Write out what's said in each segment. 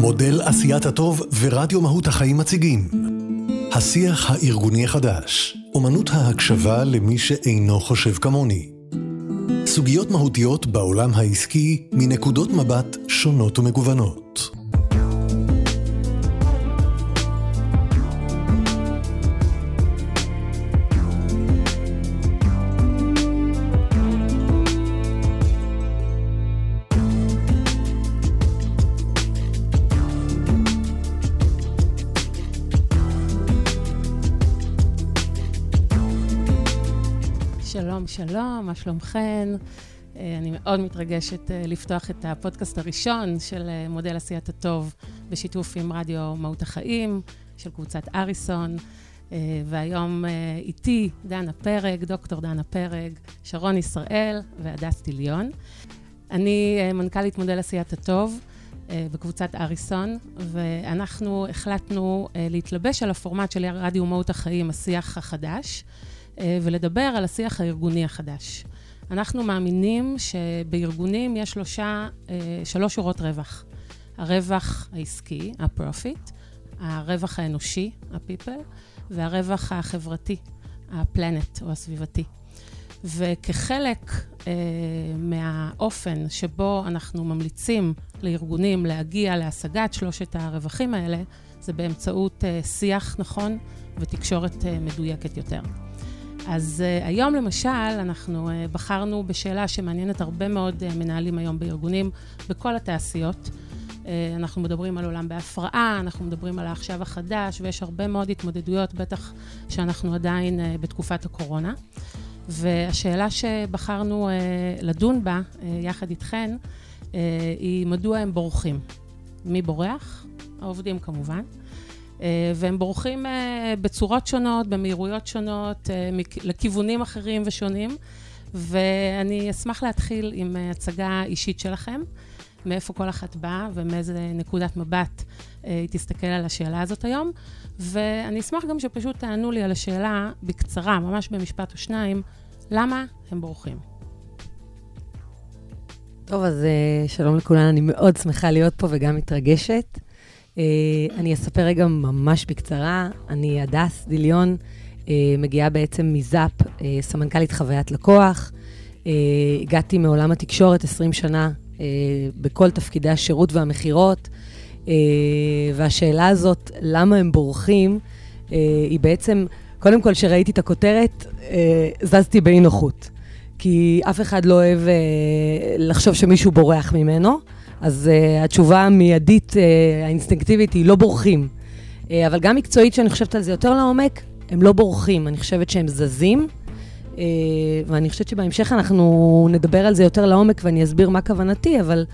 מודל עשיית הטוב ורדיו מהות החיים מציגים. השיח הארגוני החדש, אומנות ההקשבה למי שאינו חושב כמוני. סוגיות מהותיות בעולם העסקי מנקודות מבט שונות ומגוונות. שלום, מה שלומכן? אה, אני מאוד מתרגשת אה, לפתוח את הפודקאסט הראשון של אה, מודל עשיית הטוב בשיתוף עם רדיו מהות החיים של קבוצת אריסון. והיום איתי דנה פרג, דוקטור דנה פרג, שרון ישראל והדס טיליון. אני מנכ"לית מודל עשיית הטוב בקבוצת אריסון, ואנחנו החלטנו להתלבש על הפורמט של רדיו מהות החיים, השיח החדש. אה, ולדבר על השיח הארגוני החדש. אנחנו מאמינים שבארגונים יש שלושה, אה, שלוש שורות רווח. הרווח העסקי, ה-profit, הרווח האנושי, ה-people, והרווח החברתי, ה-planet או הסביבתי. וכחלק אה, מהאופן שבו אנחנו ממליצים לארגונים להגיע להשגת שלושת הרווחים האלה, זה באמצעות אה, שיח נכון ותקשורת אה, מדויקת יותר. אז uh, היום למשל, אנחנו uh, בחרנו בשאלה שמעניינת הרבה מאוד uh, מנהלים היום בארגונים, בכל התעשיות. Uh, אנחנו מדברים על עולם בהפרעה, אנחנו מדברים על העכשיו החדש, ויש הרבה מאוד התמודדויות, בטח שאנחנו עדיין uh, בתקופת הקורונה. והשאלה שבחרנו uh, לדון בה, uh, יחד איתכן, uh, היא מדוע הם בורחים. מי בורח? העובדים כמובן. אה, והם בורחים אה, בצורות שונות, במהירויות שונות, אה, לכיוונים אחרים ושונים. ואני אשמח להתחיל עם הצגה אישית שלכם, מאיפה כל אחת באה ומאיזה נקודת מבט היא תסתכל על השאלה הזאת היום. ואני אשמח גם שפשוט תענו לי על השאלה בקצרה, ממש במשפט או שניים, למה הם בורחים? טוב, אז שלום לכולן, אני מאוד שמחה להיות פה וגם מתרגשת. Uh, אני אספר רגע ממש בקצרה. אני הדס דיליון, uh, מגיעה בעצם מזאפ, uh, סמנכ"לית חוויית לקוח. הגעתי מעולם התקשורת 20 שנה בכל תפקידי השירות והמכירות, והשאלה הזאת, למה הם בורחים, היא בעצם, קודם כל, כשראיתי את הכותרת, זזתי באי נוחות. כי אף אחד לא אוהב לחשוב שמישהו בורח ממנו. אז uh, התשובה המיידית, uh, האינסטינקטיבית, היא לא בורחים. Uh, אבל גם מקצועית, שאני חושבת על זה יותר לעומק, הם לא בורחים. אני חושבת שהם זזים, uh, ואני חושבת שבהמשך אנחנו נדבר על זה יותר לעומק ואני אסביר מה כוונתי, אבל,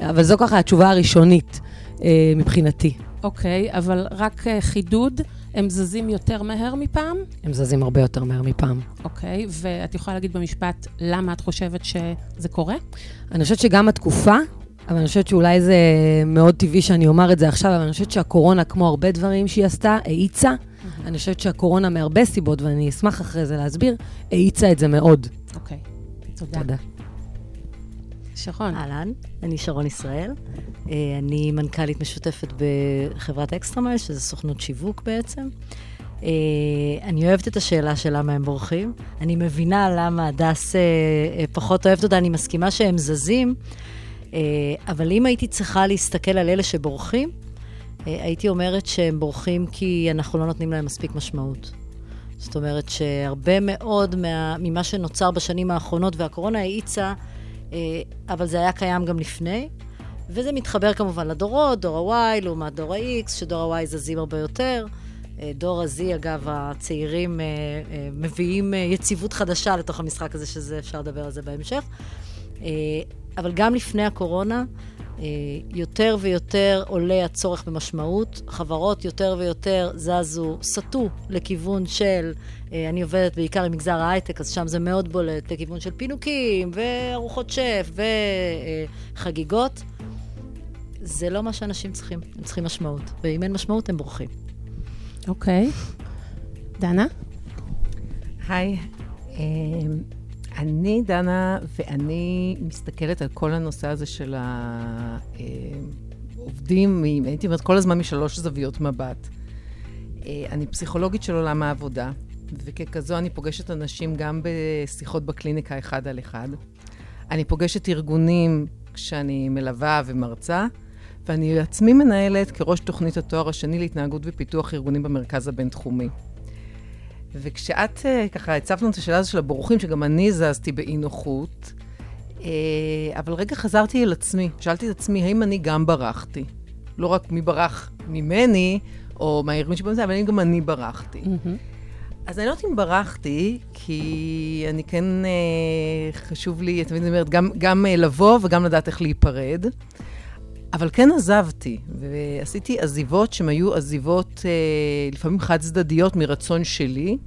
אבל זו ככה התשובה הראשונית uh, מבחינתי. אוקיי, okay, אבל רק uh, חידוד. הם זזים יותר מהר מפעם? הם זזים הרבה יותר מהר מפעם. אוקיי, okay, ואת יכולה להגיד במשפט למה את חושבת שזה קורה? אני חושבת שגם התקופה אבל אני חושבת שאולי זה מאוד טבעי שאני אומר את זה עכשיו, אבל אני חושבת שהקורונה, כמו הרבה דברים שהיא עשתה, האיצה. Mm-hmm. אני חושבת שהקורונה, מהרבה סיבות, ואני אשמח אחרי זה להסביר, האיצה את זה מאוד. אוקיי, okay. תודה. תודה. שרון. אהלן, אני שרון ישראל. אה, אני מנכ"לית משותפת בחברת אקסטרה מייל, שזה סוכנות שיווק בעצם. אה, אני אוהבת את השאלה של למה הם בורחים. אני מבינה למה הדס אה, פחות אוהבת אותה, אני מסכימה שהם זזים. אה, אבל אם הייתי צריכה להסתכל על אלה שבורחים, אה, הייתי אומרת שהם בורחים כי אנחנו לא נותנים להם מספיק משמעות. זאת אומרת שהרבה מאוד מה, ממה שנוצר בשנים האחרונות, והקורונה האיצה, אה, אבל זה היה קיים גם לפני, וזה מתחבר כמובן לדורות, דור ה-Y לעומת דור ה-X, שדור ה-Y זזים הרבה יותר. דור ה-Z, אגב, הצעירים מביאים יציבות חדשה לתוך המשחק הזה, שזה אפשר לדבר על זה בהמשך. אבל גם לפני הקורונה, אה, יותר ויותר עולה הצורך במשמעות. חברות יותר ויותר זזו, סטו לכיוון של, אה, אני עובדת בעיקר עם מגזר ההייטק, אז שם זה מאוד בולט, לכיוון של פינוקים וארוחות שף וחגיגות. זה לא מה שאנשים צריכים, הם צריכים משמעות. ואם אין משמעות, הם בורחים. אוקיי. דנה? היי. אני, דנה, ואני מסתכלת על כל הנושא הזה של עובדים, הייתי אומרת, כל הזמן משלוש זוויות מבט. אה, אני פסיכולוגית של עולם העבודה, וככזו אני פוגשת אנשים גם בשיחות בקליניקה אחד על אחד. אני פוגשת ארגונים כשאני מלווה ומרצה, ואני עצמי מנהלת כראש תוכנית התואר השני להתנהגות ופיתוח ארגונים במרכז הבינתחומי. וכשאת אה, ככה הצפנו את השאלה הזו של הבורחים, שגם אני זזתי באי נוחות, אה, אבל רגע חזרתי אל עצמי, שאלתי את עצמי, האם אני גם ברחתי? לא רק מי ברח ממני, או מהארגון שבאמצע, אבל גם אני ברחתי. Mm-hmm. אז אני לא יודעת אם ברחתי, כי אני כן, אה, חשוב לי, תמיד אומרת, גם, גם לבוא וגם לדעת איך להיפרד. אבל כן עזבתי, ועשיתי עזיבות שהן היו עזיבות אה, לפעמים חד-צדדיות מרצון שלי,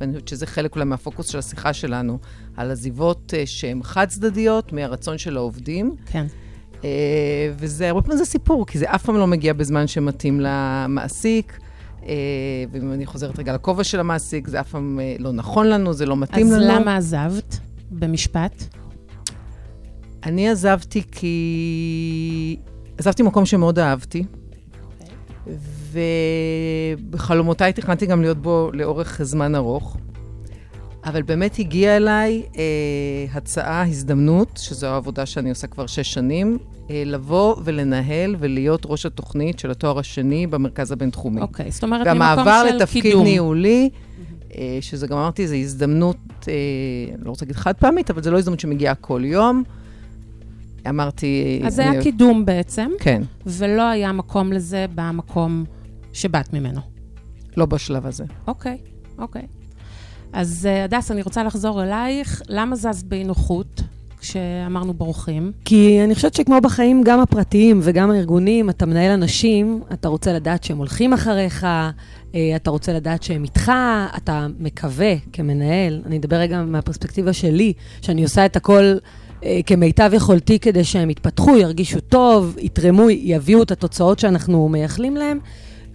ואני חושבת שזה חלק אולי מהפוקוס של השיחה שלנו, על עזיבות אה, שהן חד-צדדיות מהרצון של העובדים. כן. אה, וזה, הרבה פעמים זה סיפור, כי זה אף פעם לא מגיע בזמן שמתאים למעסיק. אה, ואם אני חוזרת רגע לכובע של המעסיק, זה אף פעם אה, לא נכון לנו, זה לא מתאים אז לנו. אז למה עזבת? במשפט? אני עזבתי כי עזבתי מקום שמאוד אהבתי, okay. ובחלומותיי תכננתי גם להיות בו לאורך זמן ארוך. אבל באמת הגיעה אליי אה, הצעה, הזדמנות, שזו העבודה שאני עושה כבר שש שנים, אה, לבוא ולנהל ולהיות ראש התוכנית של התואר השני במרכז הבינתחומי. אוקיי, okay, זאת אומרת, ממקום של קידום. והמעבר לתפקיד ניהולי, אה, שזה גם אמרתי, זו הזדמנות, אה, לא רוצה להגיד חד פעמית, אבל זו לא הזדמנות שמגיעה כל יום. אמרתי... אז זה היה קידום בעצם. כן. ולא היה מקום לזה במקום שבאת ממנו. לא בשלב הזה. אוקיי, אוקיי. אז אה, הדס, אני רוצה לחזור אלייך. למה זזת באי נוחות כשאמרנו ברוכים? כי אני חושבת שכמו בחיים, גם הפרטיים וגם הארגונים, אתה מנהל אנשים, אתה רוצה לדעת שהם הולכים אחריך, אה, אתה רוצה לדעת שהם איתך, אתה מקווה כמנהל, אני אדבר רגע מהפרספקטיבה שלי, שאני עושה את הכל כמיטב יכולתי כדי שהם יתפתחו, ירגישו טוב, יתרמו, יביאו את התוצאות שאנחנו מייחלים להם.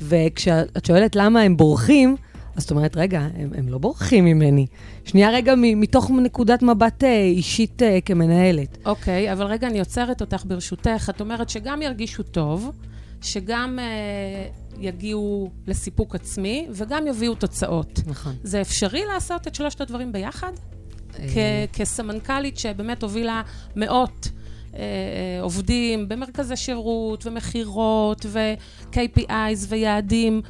וכשאת שואלת למה הם בורחים, אז זאת אומרת, רגע, הם, הם לא בורחים ממני. שנייה רגע, מתוך נקודת מבט אה, אישית אה, כמנהלת. אוקיי, okay, אבל רגע, אני עוצרת אותך ברשותך. את אומרת שגם ירגישו טוב, שגם אה, יגיעו לסיפוק עצמי, וגם יביאו תוצאות. נכון. זה אפשרי לעשות את שלושת הדברים ביחד? כסמנכ"לית שבאמת הובילה מאות אה, אה, עובדים במרכזי שירות ומכירות ו-KPIs ויעדים,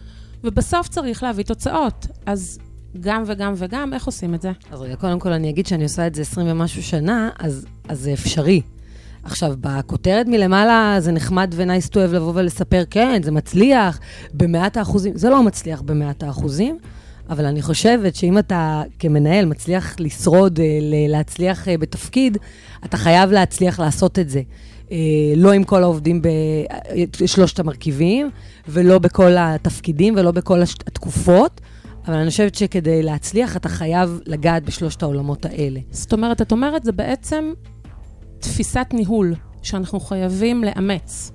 ובסוף צריך להביא תוצאות. אז גם וגם וגם, איך עושים את זה? אז רגע, קודם כל אני אגיד שאני עושה את זה 20 ומשהו שנה, אז, אז זה אפשרי. עכשיו, בכותרת מלמעלה זה נחמד ו-nice to have לבוא ולספר, כן, זה מצליח במאת האחוזים. זה לא מצליח במאת האחוזים. אבל אני חושבת שאם אתה כמנהל מצליח לשרוד, אה, להצליח אה, בתפקיד, אתה חייב להצליח לעשות את זה. אה, לא עם כל העובדים בשלושת המרכיבים, ולא בכל התפקידים ולא בכל התקופות. אבל אני חושבת שכדי להצליח, אתה חייב לגעת בשלושת העולמות האלה. זאת אומרת, את אומרת, זה בעצם תפיסת ניהול שאנחנו חייבים לאמץ.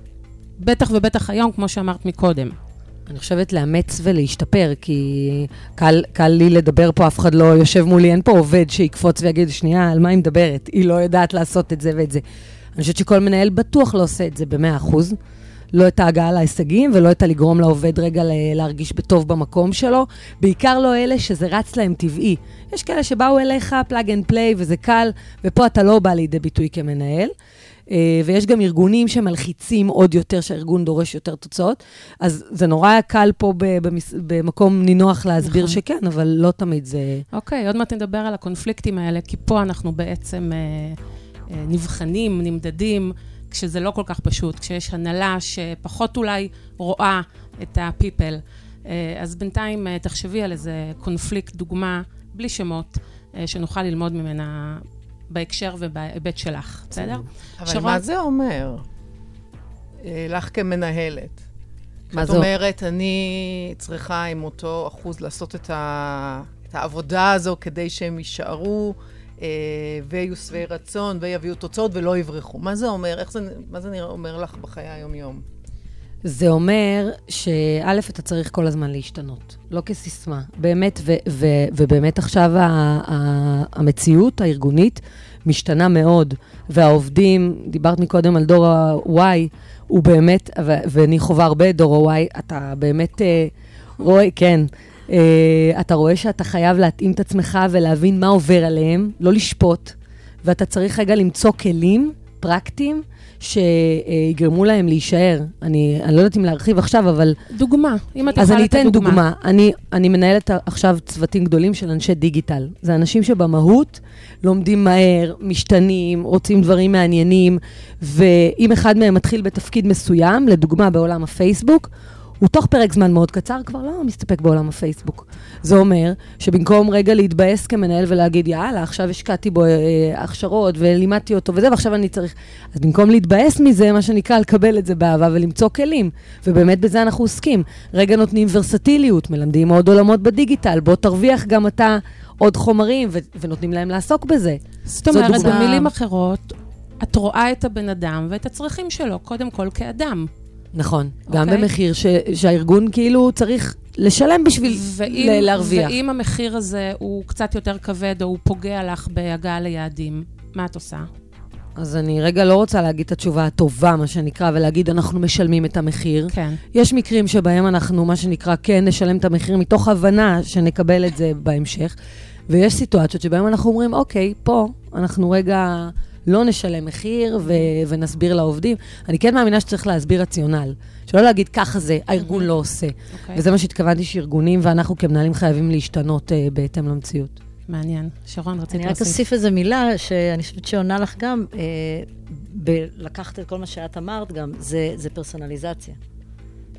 בטח ובטח היום, כמו שאמרת מקודם. אני חושבת לאמץ ולהשתפר, כי קל, קל לי לדבר פה, אף אחד לא יושב מולי, אין פה עובד שיקפוץ ויגיד, שנייה, על מה היא מדברת? היא לא יודעת לעשות את זה ואת זה. אני חושבת שכל מנהל בטוח לא עושה את זה במאה אחוז. לא את ההגעה להישגים ולא את הלגרום לעובד רגע להרגיש בטוב במקום שלו. בעיקר לא אלה שזה רץ להם טבעי. יש כאלה שבאו אליך plug and play וזה קל, ופה אתה לא בא לידי ביטוי כמנהל. אה, ויש גם ארגונים שמלחיצים עוד יותר, שהארגון דורש יותר תוצאות. אז זה נורא קל פה במס... במקום נינוח להסביר נכון. שכן, אבל לא תמיד זה... אוקיי, עוד מעט נדבר על הקונפליקטים האלה, כי פה אנחנו בעצם אה, אה, נבחנים, נמדדים, כשזה לא כל כך פשוט, כשיש הנהלה שפחות אולי רואה את. אה, אז בינתיים תחשבי על איזה קונפליקט, דוגמה, בלי שמות, שנוכל ללמוד ממנה בהקשר ובהיבט שלך, בסדר? אבל שרון... מה זה אומר? אה, לך כמנהלת. מה זאת אומרת, אני צריכה עם אותו אחוז לעשות את, ה... את העבודה הזו כדי שהם יישארו אה, ויהיו שבעי רצון ויביאו תוצאות ולא יברחו. מה זה אומר? איך זה, מה זה אומר לך בחיי היום-יום? זה אומר שא', אתה צריך כל הזמן להשתנות, לא כסיסמה. באמת, ו- ו- ובאמת עכשיו ה- ה- המציאות הארגונית משתנה מאוד, והעובדים, דיברת מקודם על דור ה-Y, הוא באמת, ו- ואני חווה הרבה דור ה-Y, אתה באמת אה, רואה, כן, אה, אתה רואה שאתה חייב להתאים את עצמך ולהבין מה עובר עליהם, לא לשפוט, ואתה צריך רגע למצוא כלים פרקטיים. שיגרמו להם להישאר. אני, אני לא יודעת אם להרחיב עכשיו, אבל... דוגמה, אם אתה אז אני לתת אתן דוגמה. דוגמה. אני, אני מנהלת עכשיו צוותים גדולים של אנשי דיגיטל. זה אנשים שבמהות לומדים מהר, משתנים, רוצים דברים מעניינים, ואם אחד מהם מתחיל בתפקיד מסוים, לדוגמה בעולם הפייסבוק, הוא תוך פרק זמן מאוד קצר כבר לא מסתפק בעולם הפייסבוק. זה אומר שבמקום רגע להתבאס כמנהל ולהגיד, יאללה, עכשיו השקעתי בו אה, הכשרות ולימדתי אותו וזה, ועכשיו אני צריך... אז במקום להתבאס מזה, מה שנקרא, לקבל את זה באהבה ולמצוא כלים. ובאמת בזה אנחנו עוסקים. רגע נותנים ורסטיליות, מלמדים עוד עולמות בדיגיטל, בוא תרוויח גם אתה עוד חומרים, ו- ונותנים להם לעסוק בזה. זאת אומרת. במילים אחרות, את רואה את הבן אדם ואת הצרכים שלו, קודם כל כאדם. נכון. גם אוקיי. במחיר ש- שהארגון כאילו צריך לשלם בשביל ואם, ל- להרוויח. ואם המחיר הזה הוא קצת יותר כבד או הוא פוגע לך בהגעה ליעדים, מה את עושה? אז אני רגע לא רוצה להגיד את התשובה הטובה, מה שנקרא, ולהגיד, אנחנו משלמים את המחיר. כן. יש מקרים שבהם אנחנו, מה שנקרא, כן נשלם את המחיר מתוך הבנה שנקבל את זה בהמשך, ויש סיטואציות שבהן אנחנו אומרים, אוקיי, פה אנחנו רגע לא נשלם מחיר ו- ונסביר לעובדים. אני כן מאמינה שצריך להסביר רציונל. שלא להגיד, ככה זה, הארגון לא עושה. אוקיי. וזה מה שהתכוונתי שארגונים ואנחנו כמנהלים חייבים להשתנות uh, בהתאם למציאות. מעניין. שרון, רצית אני רק להוסיף? אוסיף איזה מילה שאני חושבת שעונה לך גם, אה, בלקחת את כל מה שאת אמרת גם, זה, זה פרסונליזציה.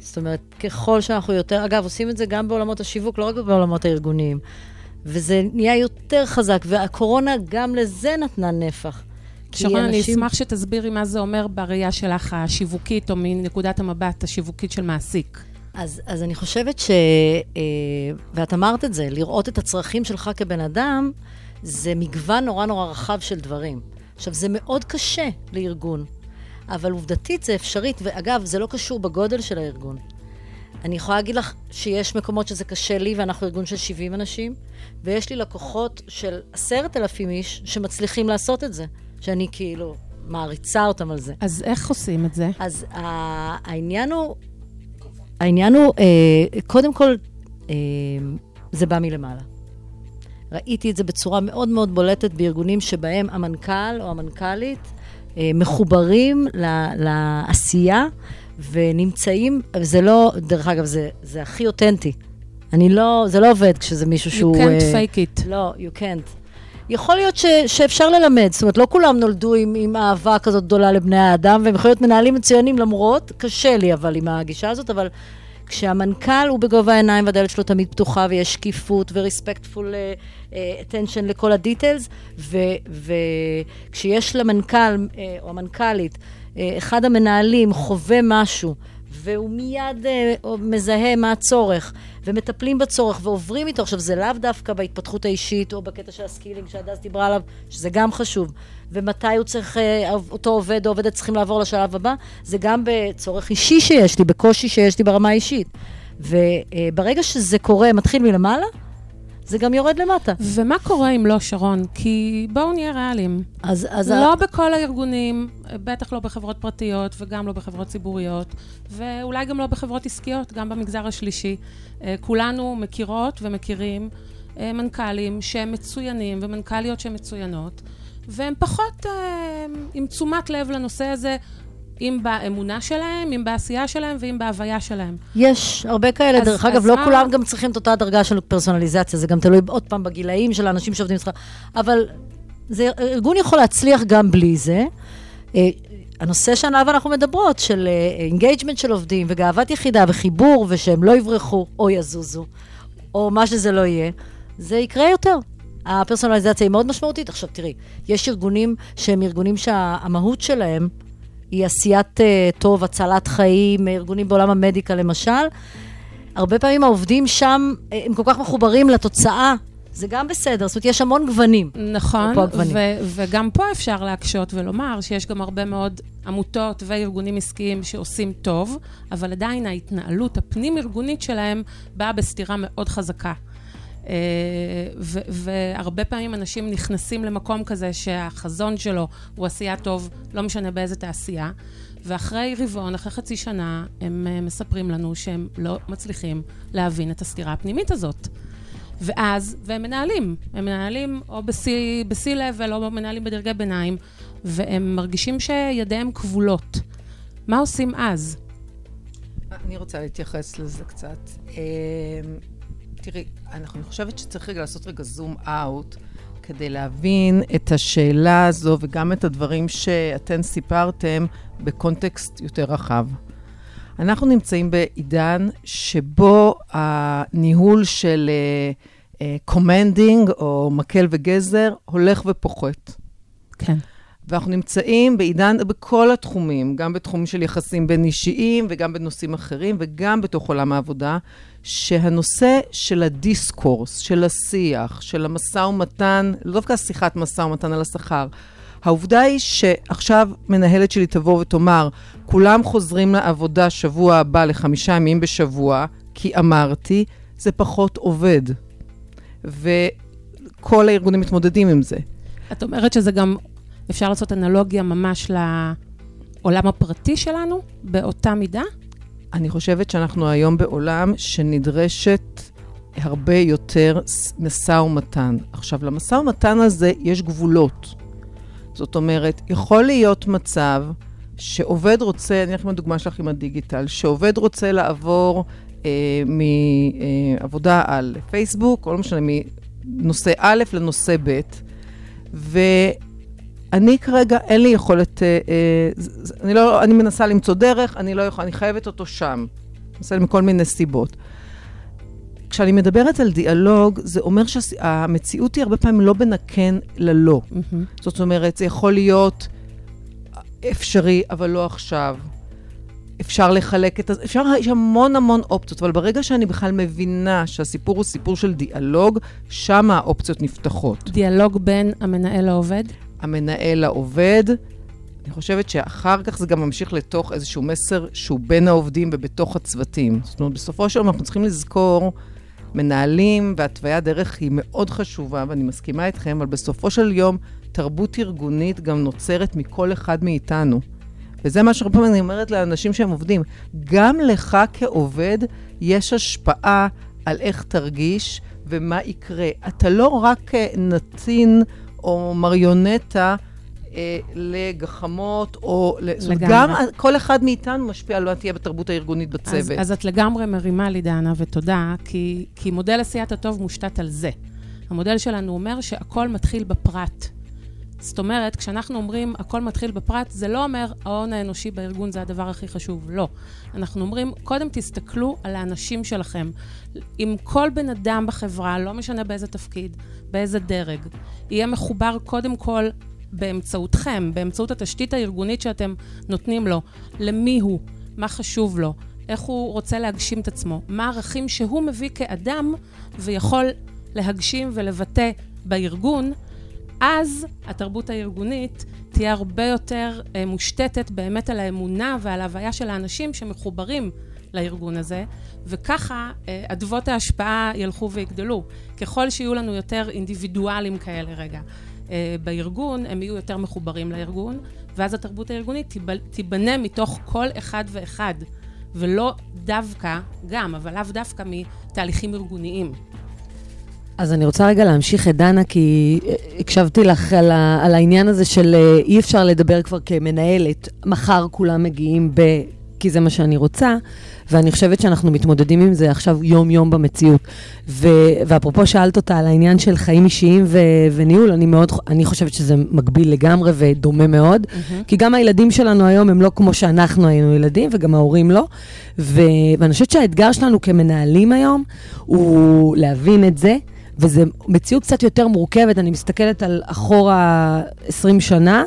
זאת אומרת, ככל שאנחנו יותר, אגב, עושים את זה גם בעולמות השיווק, לא רק בעולמות הארגוניים. וזה נהיה יותר חזק, והקורונה גם לזה נתנה נפח. שרון, אני אנשים- אשמח שתסבירי מה זה אומר בראייה שלך השיווקית, או מנקודת המבט השיווקית של מעסיק. אז, אז אני חושבת ש... אה, ואת אמרת את זה, לראות את הצרכים שלך כבן אדם, זה מגוון נורא נורא רחב של דברים. עכשיו, זה מאוד קשה לארגון, אבל עובדתית זה אפשרית, ואגב, זה לא קשור בגודל של הארגון. אני יכולה להגיד לך שיש מקומות שזה קשה לי, ואנחנו ארגון של 70 אנשים, ויש לי לקוחות של עשרת אלפים איש שמצליחים לעשות את זה, שאני כאילו מעריצה אותם על זה. אז איך עושים את זה? אז העניין הוא, העניין הוא, אה, קודם כל, אה, זה בא מלמעלה. ראיתי את זה בצורה מאוד מאוד בולטת בארגונים שבהם המנכ"ל או המנכ"לית אה, מחוברים ל- לעשייה ונמצאים, זה לא, דרך אגב, זה, זה הכי אותנטי. אני לא, זה לא עובד כשזה מישהו You שהוא... can't אה, fake it. לא, you can't. יכול להיות ש, שאפשר ללמד, זאת אומרת, לא כולם נולדו עם, עם אהבה כזאת גדולה לבני האדם, והם יכולים להיות מנהלים מצוינים למרות, קשה לי אבל עם הגישה הזאת, אבל כשהמנכ"ל הוא בגובה העיניים והדלת שלו תמיד פתוחה, ויש שקיפות ו-respectful uh, uh, attention לכל הדיטיילס, וכשיש למנכ"ל אה, או המנכ"לית, אחד המנהלים חווה משהו, והוא מיד אה, מזהה מה הצורך, ומטפלים בצורך ועוברים איתו. עכשיו, זה לאו דווקא בהתפתחות האישית או בקטע של ה skilling שהדס דיברה עליו, שזה גם חשוב. ומתי הוא צריך, אה, אותו עובד או עובדת צריכים לעבור לשלב הבא, זה גם בצורך אישי שיש לי, בקושי שיש לי ברמה האישית. וברגע שזה קורה, מתחיל מלמעלה, זה גם יורד למטה. ומה קורה אם לא, שרון? כי בואו נהיה ריאליים. אז, אז לא בכל הארגונים, בטח לא בחברות פרטיות וגם לא בחברות ציבוריות, ואולי גם לא בחברות עסקיות, גם במגזר השלישי. אה, כולנו מכירות ומכירים אה, מנכ"לים שהם מצוינים ומנכ"ליות שהן מצוינות, והם פחות אה, עם תשומת לב לנושא הזה, אם באמונה שלהם, אם בעשייה שלהם ואם בהוויה שלהם. יש הרבה כאלה, אז- דרך אגב, אז לא מה- כולם גם צריכים את אותה דרגה של פרסונליזציה, זה גם תלוי עוד פעם בגילאים של האנשים שעובדים אצלך, אבל זה, ארגון יכול להצליח גם בלי זה. אה, הנושא שעליו אנחנו מדברות, של engagement של עובדים, וגאוות יחידה, וחיבור, ושהם לא יברחו או יזוזו, או מה שזה לא יהיה, זה יקרה יותר. הפרסונליזציה היא מאוד משמעותית. עכשיו, תראי, יש ארגונים שהם ארגונים שהמהות שלהם היא עשיית uh, טוב, הצלת חיים, ארגונים בעולם המדיקה למשל. הרבה פעמים העובדים שם, אה, הם כל כך מחוברים לתוצאה זה גם בסדר, זאת אומרת, יש המון גוונים. נכון. ו- וגם פה אפשר להקשות ולומר שיש גם הרבה מאוד עמותות וארגונים עסקיים שעושים טוב, אבל עדיין ההתנהלות הפנים-ארגונית שלהם באה בסתירה מאוד חזקה. אה, ו- והרבה פעמים אנשים נכנסים למקום כזה שהחזון שלו הוא עשייה טוב, לא משנה באיזה תעשייה, ואחרי רבעון, אחרי חצי שנה, הם אה, מספרים לנו שהם לא מצליחים להבין את הסתירה הפנימית הזאת. ואז, והם מנהלים, הם מנהלים או ב-C-Level או מנהלים בדרגי ביניים, והם מרגישים שידיהם כבולות. מה עושים אז? אני רוצה להתייחס לזה קצת. תראי, אני חושבת שצריך רגע לעשות רגע זום אאוט כדי להבין את השאלה הזו וגם את הדברים שאתן סיפרתם בקונטקסט יותר רחב. אנחנו נמצאים בעידן שבו הניהול של commanding אה, אה, או מקל וגזר הולך ופוחת. כן. ואנחנו נמצאים בעידן, בכל התחומים, גם בתחומים של יחסים בין אישיים וגם בנושאים אחרים וגם בתוך עולם העבודה, שהנושא של הדיסקורס, של השיח, של המשא ומתן, לא דווקא שיחת משא ומתן על השכר, העובדה היא שעכשיו מנהלת שלי תבוא ותאמר, כולם חוזרים לעבודה שבוע הבא לחמישה ימים בשבוע, כי אמרתי, זה פחות עובד. וכל הארגונים מתמודדים עם זה. את אומרת שזה גם, אפשר לעשות אנלוגיה ממש לעולם הפרטי שלנו, באותה מידה? אני חושבת שאנחנו היום בעולם שנדרשת הרבה יותר משא ומתן. עכשיו, למשא ומתן הזה יש גבולות. זאת אומרת, יכול להיות מצב שעובד רוצה, אני אקח דוגמה שלך עם הדיגיטל, שעובד רוצה לעבור אה, מעבודה על פייסבוק, או לא משנה, מנושא א' לנושא ב', ואני כרגע, אין לי יכולת, אה, אה, אני, לא, אני מנסה למצוא דרך, אני לא יכולה, אני חייבת אותו שם. מנסה מכל מיני סיבות. כשאני מדברת על דיאלוג, זה אומר שהמציאות היא הרבה פעמים לא בין הכן ללא. Mm-hmm. זאת אומרת, זה יכול להיות אפשרי, אבל לא עכשיו. אפשר לחלק את... אפשר, יש המון המון אופציות, אבל ברגע שאני בכלל מבינה שהסיפור הוא סיפור של דיאלוג, שם האופציות נפתחות. דיאלוג בין המנהל לעובד? המנהל לעובד. אני חושבת שאחר כך זה גם ממשיך לתוך איזשהו מסר שהוא בין העובדים ובתוך הצוותים. זאת אומרת, בסופו של דבר אנחנו צריכים לזכור מנהלים והתוויית דרך היא מאוד חשובה, ואני מסכימה איתכם, אבל בסופו של יום, תרבות ארגונית גם נוצרת מכל אחד מאיתנו. וזה מה שהרבה פעמים אני אומרת לאנשים שהם עובדים. גם לך כעובד יש השפעה על איך תרגיש ומה יקרה. אתה לא רק אה, נתין או מריונטה אה, לגחמות, או... לגמרי. גם כל אחד מאיתנו משפיע על מה תהיה בתרבות הארגונית בצוות. אז, אז את לגמרי מרימה לי, דנה, ותודה, כי, כי מודל עשיית הטוב מושתת על זה. המודל שלנו אומר שהכל מתחיל בפרט. זאת אומרת, כשאנחנו אומרים הכל מתחיל בפרט, זה לא אומר ההון האנושי בארגון זה הדבר הכי חשוב, לא. אנחנו אומרים, קודם תסתכלו על האנשים שלכם. אם כל בן אדם בחברה, לא משנה באיזה תפקיד, באיזה דרג, יהיה מחובר קודם כל באמצעותכם, באמצעות התשתית הארגונית שאתם נותנים לו, למי הוא, מה חשוב לו, איך הוא רוצה להגשים את עצמו, מה הערכים שהוא מביא כאדם ויכול להגשים ולבטא בארגון, אז התרבות הארגונית תהיה הרבה יותר אה, מושתתת באמת על האמונה ועל ההוויה של האנשים שמחוברים לארגון הזה, וככה אה, אדוות ההשפעה ילכו ויגדלו. ככל שיהיו לנו יותר אינדיבידואלים כאלה רגע. אה, בארגון, הם יהיו יותר מחוברים לארגון, ואז התרבות הארגונית תיבנה מתוך כל אחד ואחד, ולא דווקא, גם, אבל לאו דווקא מתהליכים ארגוניים. אז אני רוצה רגע להמשיך את דנה, כי אה, הקשבתי לך על, ה, על העניין הזה של אה, אי אפשר לדבר כבר כמנהלת, מחר כולם מגיעים ב... כי זה מה שאני רוצה, ואני חושבת שאנחנו מתמודדים עם זה עכשיו יום-יום במציאות. ו, ואפרופו שאלת אותה על העניין של חיים אישיים ו, וניהול, אני מאוד, אני חושבת שזה מקביל לגמרי ודומה מאוד, mm-hmm. כי גם הילדים שלנו היום הם לא כמו שאנחנו היינו ילדים, וגם ההורים לא. ו, ואני חושבת שהאתגר שלנו כמנהלים היום הוא להבין את זה. וזו מציאות קצת יותר מורכבת, אני מסתכלת על אחורה 20 שנה,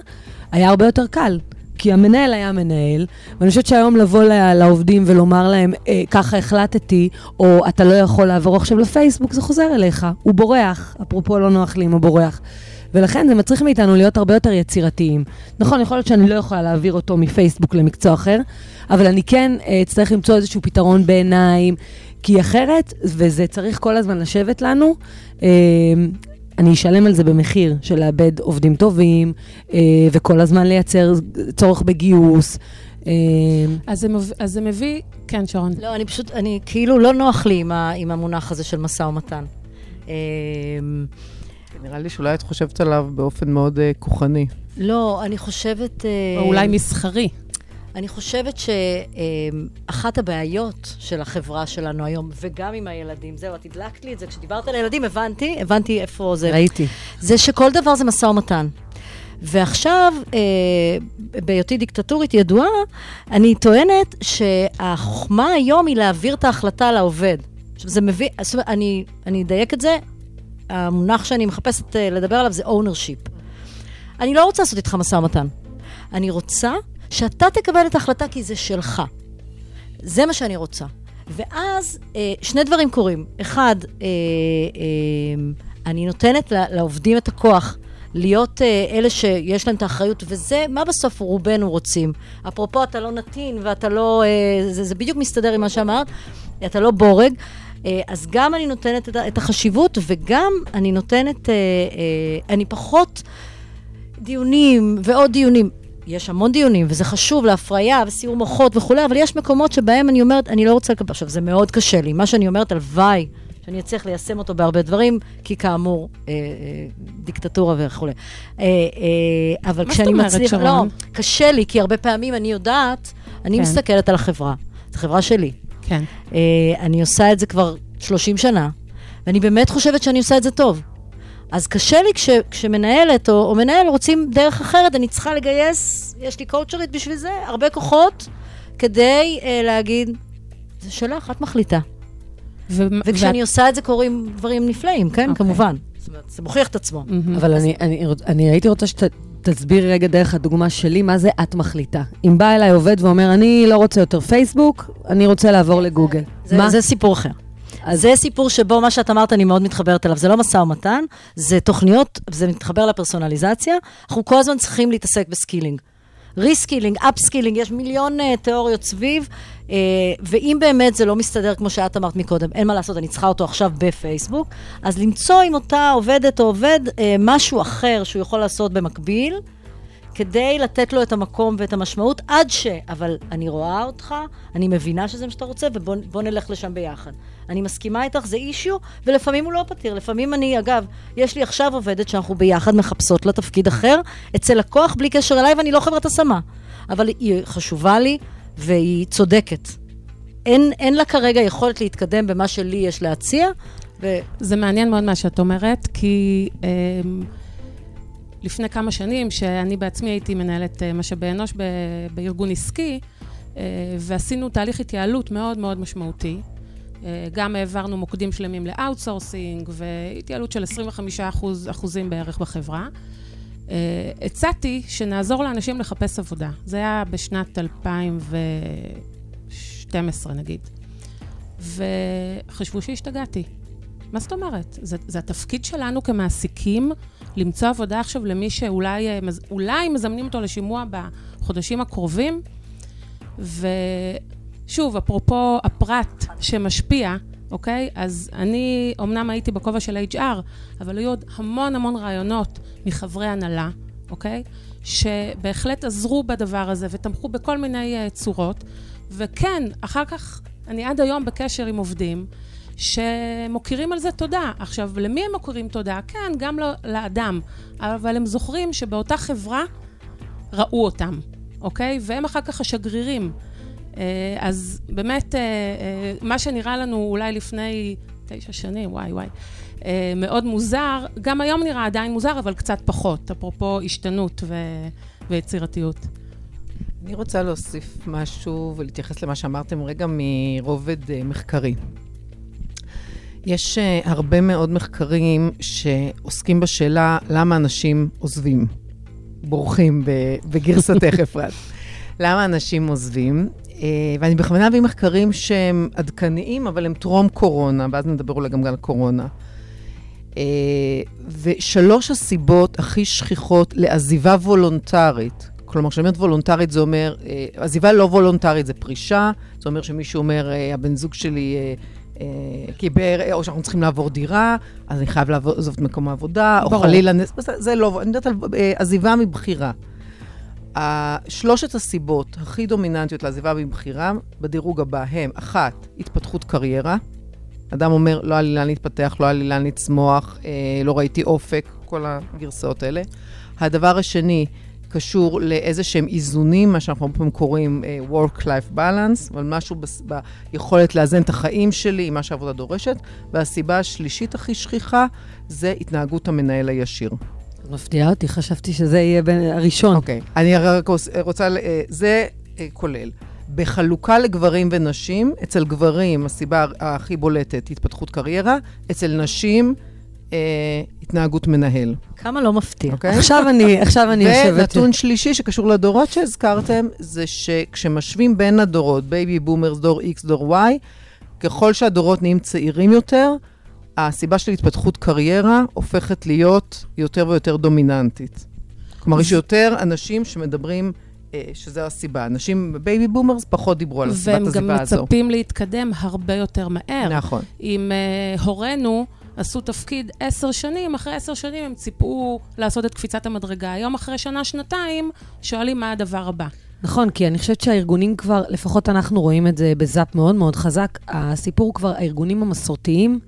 היה הרבה יותר קל. כי המנהל היה מנהל, ואני חושבת שהיום לבוא לעובדים ולומר להם, אה, ככה החלטתי, או אתה לא יכול לעבור עכשיו לפייסבוק, זה חוזר אליך, הוא בורח, אפרופו לא נוח לי אם הוא בורח. ולכן זה מצריך מאיתנו להיות הרבה יותר יצירתיים. נכון, יכול להיות שאני לא יכולה להעביר אותו מפייסבוק למקצוע אחר, אבל אני כן אה, אצטרך למצוא איזשהו פתרון בעיניים, כי אחרת, וזה צריך כל הזמן לשבת לנו, אה, אני אשלם על זה במחיר של לאבד עובדים טובים, אה, וכל הזמן לייצר צורך בגיוס. אז זה, מביא, אז זה מביא, כן, שרון. לא, אני פשוט, אני כאילו לא נוח לי עם, ה, עם המונח הזה של משא ומתן. נראה לי שאולי את חושבת עליו באופן מאוד uh, כוחני. לא, אני חושבת... Uh, או אולי מסחרי. אני חושבת שאחת הבעיות של החברה שלנו היום, וגם עם הילדים, זהו, את הדלקת לי את זה, כשדיברת על הילדים הבנתי, הבנתי איפה זה. ראיתי. זה שכל דבר זה משא ומתן. ועכשיו, אה, בהיותי דיקטטורית ידועה, אני טוענת שהחוכמה היום היא להעביר את ההחלטה לעובד. עכשיו, זה מביא, זאת אומרת, אני, אני אדייק את זה, המונח שאני מחפשת אה, לדבר עליו זה ownership. אני לא רוצה לעשות איתך משא ומתן. אני רוצה שאתה תקבל את ההחלטה כי זה שלך. זה מה שאני רוצה. ואז אה, שני דברים קורים. אחד, אה, אני נותנת לעובדים את הכוח להיות אלה שיש להם את האחריות, וזה, מה בסוף רובנו רוצים? אפרופו, אתה לא נתין ואתה לא... זה, זה בדיוק מסתדר עם מה שאמרת, אתה לא בורג. אה, אז גם אני נותנת את החשיבות, וגם אני נותנת, אה, אה, אני פחות דיונים ועוד דיונים. יש המון דיונים, וזה חשוב להפריה וסיור מוחות וכולי, אבל יש מקומות שבהם אני אומרת, אני לא רוצה לקבל... עכשיו, זה מאוד קשה לי. מה שאני אומרת, הלוואי שאני אצליח ליישם אותו בהרבה דברים, כי כאמור, אה, אה, דיקטטורה וכולי. אה, אה, אבל כשאני מצליח... מה זאת אומרת, שרון? לא, קשה לי, כי הרבה פעמים אני יודעת, אני כן. מסתכלת על החברה. זו חברה שלי. כן. Uh, אני עושה את זה כבר 30 שנה, ואני באמת חושבת שאני עושה את זה טוב. אז קשה לי כש, כשמנהלת או, או מנהל רוצים דרך אחרת, אני צריכה לגייס, יש לי קואוצ'רית בשביל זה, הרבה כוחות, כדי uh, להגיד, זה שלך, את מחליטה. ו- וכשאני ואת... עושה את זה קורים דברים נפלאים, כן? Okay. אוקיי. כמובן. זאת אומרת, זה מוכיח את עצמו. Mm-hmm. אבל אז... אני, אני, אני הייתי רוצה שת... תסבירי רגע דרך הדוגמה שלי, מה זה את מחליטה. אם בא אליי עובד ואומר, אני לא רוצה יותר פייסבוק, אני רוצה לעבור לגוגל. זה, מה? זה סיפור אחר. אז זה סיפור שבו מה שאת אמרת, אני מאוד מתחברת אליו. זה לא משא ומתן, זה תוכניות, זה מתחבר לפרסונליזציה. אנחנו כל הזמן צריכים להתעסק ב skilling. reskilling, upskilling, יש מיליון אה, תיאוריות סביב, אה, ואם באמת זה לא מסתדר כמו שאת אמרת מקודם, אין מה לעשות, אני צריכה אותו עכשיו בפייסבוק, אז למצוא עם אותה עובדת או עובד uh, משהו אחר שהוא יכול לעשות במקביל, כדי לתת לו את המקום ואת המשמעות, עד ש... אבל אני רואה אותך, אני מבינה שזה מה שאתה רוצה, ובוא נלך לשם ביחד. אני מסכימה איתך, זה אישיו, ולפעמים הוא לא פתיר. לפעמים אני, אגב, יש לי עכשיו עובדת שאנחנו ביחד מחפשות לה תפקיד אחר, אצל לקוח בלי קשר אליי, ואני לא חברת השמה. אבל היא חשובה לי, והיא צודקת. אין, אין לה כרגע יכולת להתקדם במה שלי יש להציע. ו... זה מעניין מאוד מה שאת אומרת, כי... אה, לפני כמה שנים, שאני בעצמי הייתי מנהלת אה, משאבי אנוש ב- בארגון עסקי, אה, ועשינו תהליך התייעלות מאוד מאוד משמעותי. אה, גם העברנו מוקדים שלמים ל outsourcing, והתייעלות של 25 אחוז, אחוזים בערך בחברה. הצעתי שנעזור לאנשים לחפש עבודה. זה היה בשנת 2012 נגיד. וחשבו שהשתגעתי. מה זאת אומרת? זה, זה התפקיד שלנו כמעסיקים למצוא עבודה עכשיו למי שאולי אה, אולי מזמנים אותו לשימוע בחודשים הקרובים. ושוב, אפרופו הפרט שמשפיע, אוקיי? אז אני אמנם הייתי בכובע של HR, אבל היו עוד המון המון רעיונות מחברי הנהלה, אוקיי? שבהחלט עזרו בדבר הזה ותמכו בכל מיני uh, צורות. וכן, אחר כך, אני עד היום בקשר עם עובדים. שמוקירים על זה תודה. עכשיו, למי הם מוקירים תודה? כן, גם לאדם, אבל הם זוכרים שבאותה חברה ראו אותם, אוקיי? והם אחר כך השגרירים. אה, אז באמת, אה, אה, מה שנראה לנו אולי לפני תשע שנים, וואי וואי, מאוד מוזר, גם היום נראה עדיין מוזר, אבל קצת פחות, אפרופו השתנות ו... ויצירתיות. אני רוצה להוסיף משהו ולהתייחס למה שאמרתם רגע מרובד מחקרי. יש הרבה מאוד מחקרים שעוסקים בשאלה למה אנשים עוזבים. בורחים בגרסתך, אפרת. למה אנשים עוזבים? אה, ואני בכוונה אביא מחקרים שהם עדכניים, אבל הם טרום קורונה, ואז נדבר אולי גם על קורונה. אה, ושלוש הסיבות הכי שכיחות לעזיבה וולונטרית, כלומר, כשאני אומרת וולונטרית זה אומר, אה, עזיבה לא וולונטרית זה פרישה, זה אומר שמישהו אומר, הבן זוג שלי קיבר, או שאנחנו צריכים לעבור דירה, אז אני חייב לעזוב את מקום העבודה, או חלילה, זה לא, אני מדברת על עזיבה מבחירה. שלושת הסיבות הכי דומיננטיות לעזיבה מבחירה בדירוג הבא הם, אחת, התפתחות קריירה. אדם אומר, לא היה לי לאן להתפתח, לא היה לי לאן לצמוח, אה, לא ראיתי אופק, כל הגרסאות האלה. הדבר השני קשור לאיזה שהם איזונים, מה שאנחנו פעם קוראים uh, Work-Life Balance, אבל משהו ביכולת לאזן את החיים שלי עם מה שהעבודה דורשת. והסיבה השלישית הכי שכיחה זה התנהגות המנהל הישיר. מפתיעה אותי, חשבתי שזה יהיה בין הראשון. אוקיי, okay. אני רק רוצה, אה, זה אה, כולל. בחלוקה לגברים ונשים, אצל גברים הסיבה הכי בולטת, התפתחות קריירה, אצל נשים, אה, התנהגות מנהל. כמה לא מפתיע. אוקיי? אוקיי? עכשיו אני, עכשיו אני יושבת... ונתון שלישי שקשור לדורות שהזכרתם, זה שכשמשווים בין הדורות, baby boomers, דור X, דור Y, ככל שהדורות נהיים צעירים יותר, הסיבה של התפתחות קריירה הופכת להיות יותר ויותר דומיננטית. כלומר, יש יותר אנשים שמדברים, אה, שזו הסיבה. אנשים ב baby boomers פחות דיברו על הסיבת העזיבה הזו. והם גם מצפים להתקדם הרבה יותר מהר. נכון. אם אה, הורינו עשו תפקיד עשר שנים, אחרי עשר שנים הם ציפו לעשות את קפיצת המדרגה. היום, אחרי שנה-שנתיים, שואלים מה הדבר הבא. נכון, כי אני חושבת שהארגונים כבר, לפחות אנחנו רואים את זה בזאפ מאוד מאוד חזק, הסיפור כבר, הארגונים המסורתיים,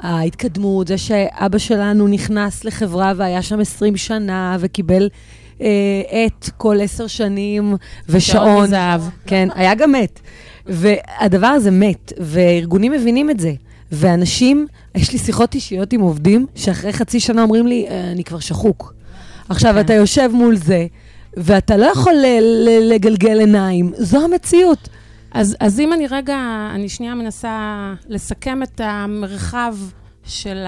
ההתקדמות, זה שאבא שלנו נכנס לחברה והיה שם 20 שנה וקיבל אה, עט כל עשר שנים ושעון. זהב. כן, היה גם עט. והדבר הזה מת, וארגונים מבינים את זה. ואנשים, יש לי שיחות אישיות עם עובדים, שאחרי חצי שנה אומרים לי, אה, אני כבר שחוק. עכשיו, כן. אתה יושב מול זה, ואתה לא יכול לגלגל עיניים, זו המציאות. אז, אז אם אני רגע, אני שנייה מנסה לסכם את המרחב של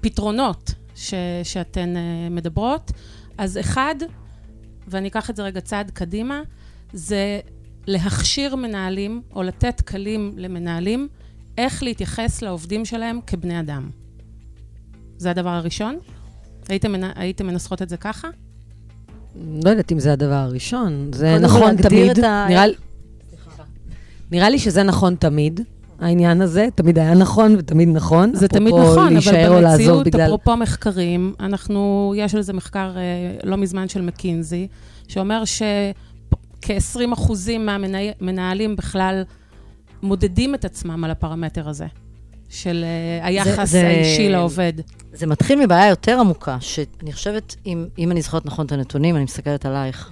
הפתרונות ש, שאתן uh, מדברות, אז אחד, ואני אקח את זה רגע צעד קדימה, זה להכשיר מנהלים, או לתת כלים למנהלים, איך להתייחס לעובדים שלהם כבני אדם. זה הדבר הראשון? הייתם, הייתם מנסחות את זה ככה? לא יודעת אם זה הדבר הראשון. זה נכון תמיד. ה... נראה, נראה לי שזה נכון תמיד. העניין הזה, תמיד היה נכון ותמיד נכון. זה תמיד נכון, אבל במציאות, בגלל... אפרופו מחקרים, אנחנו, יש על זה מחקר אה, לא מזמן של מקינזי, שאומר שכ-20 אחוזים מהמנהלים בכלל מודדים את עצמם על הפרמטר הזה. של uh, היחס זה, האישי זה, לעובד. זה מתחיל מבעיה יותר עמוקה, שאני חושבת, אם, אם אני זוכרת נכון את הנתונים, אני מסתכלת עלייך,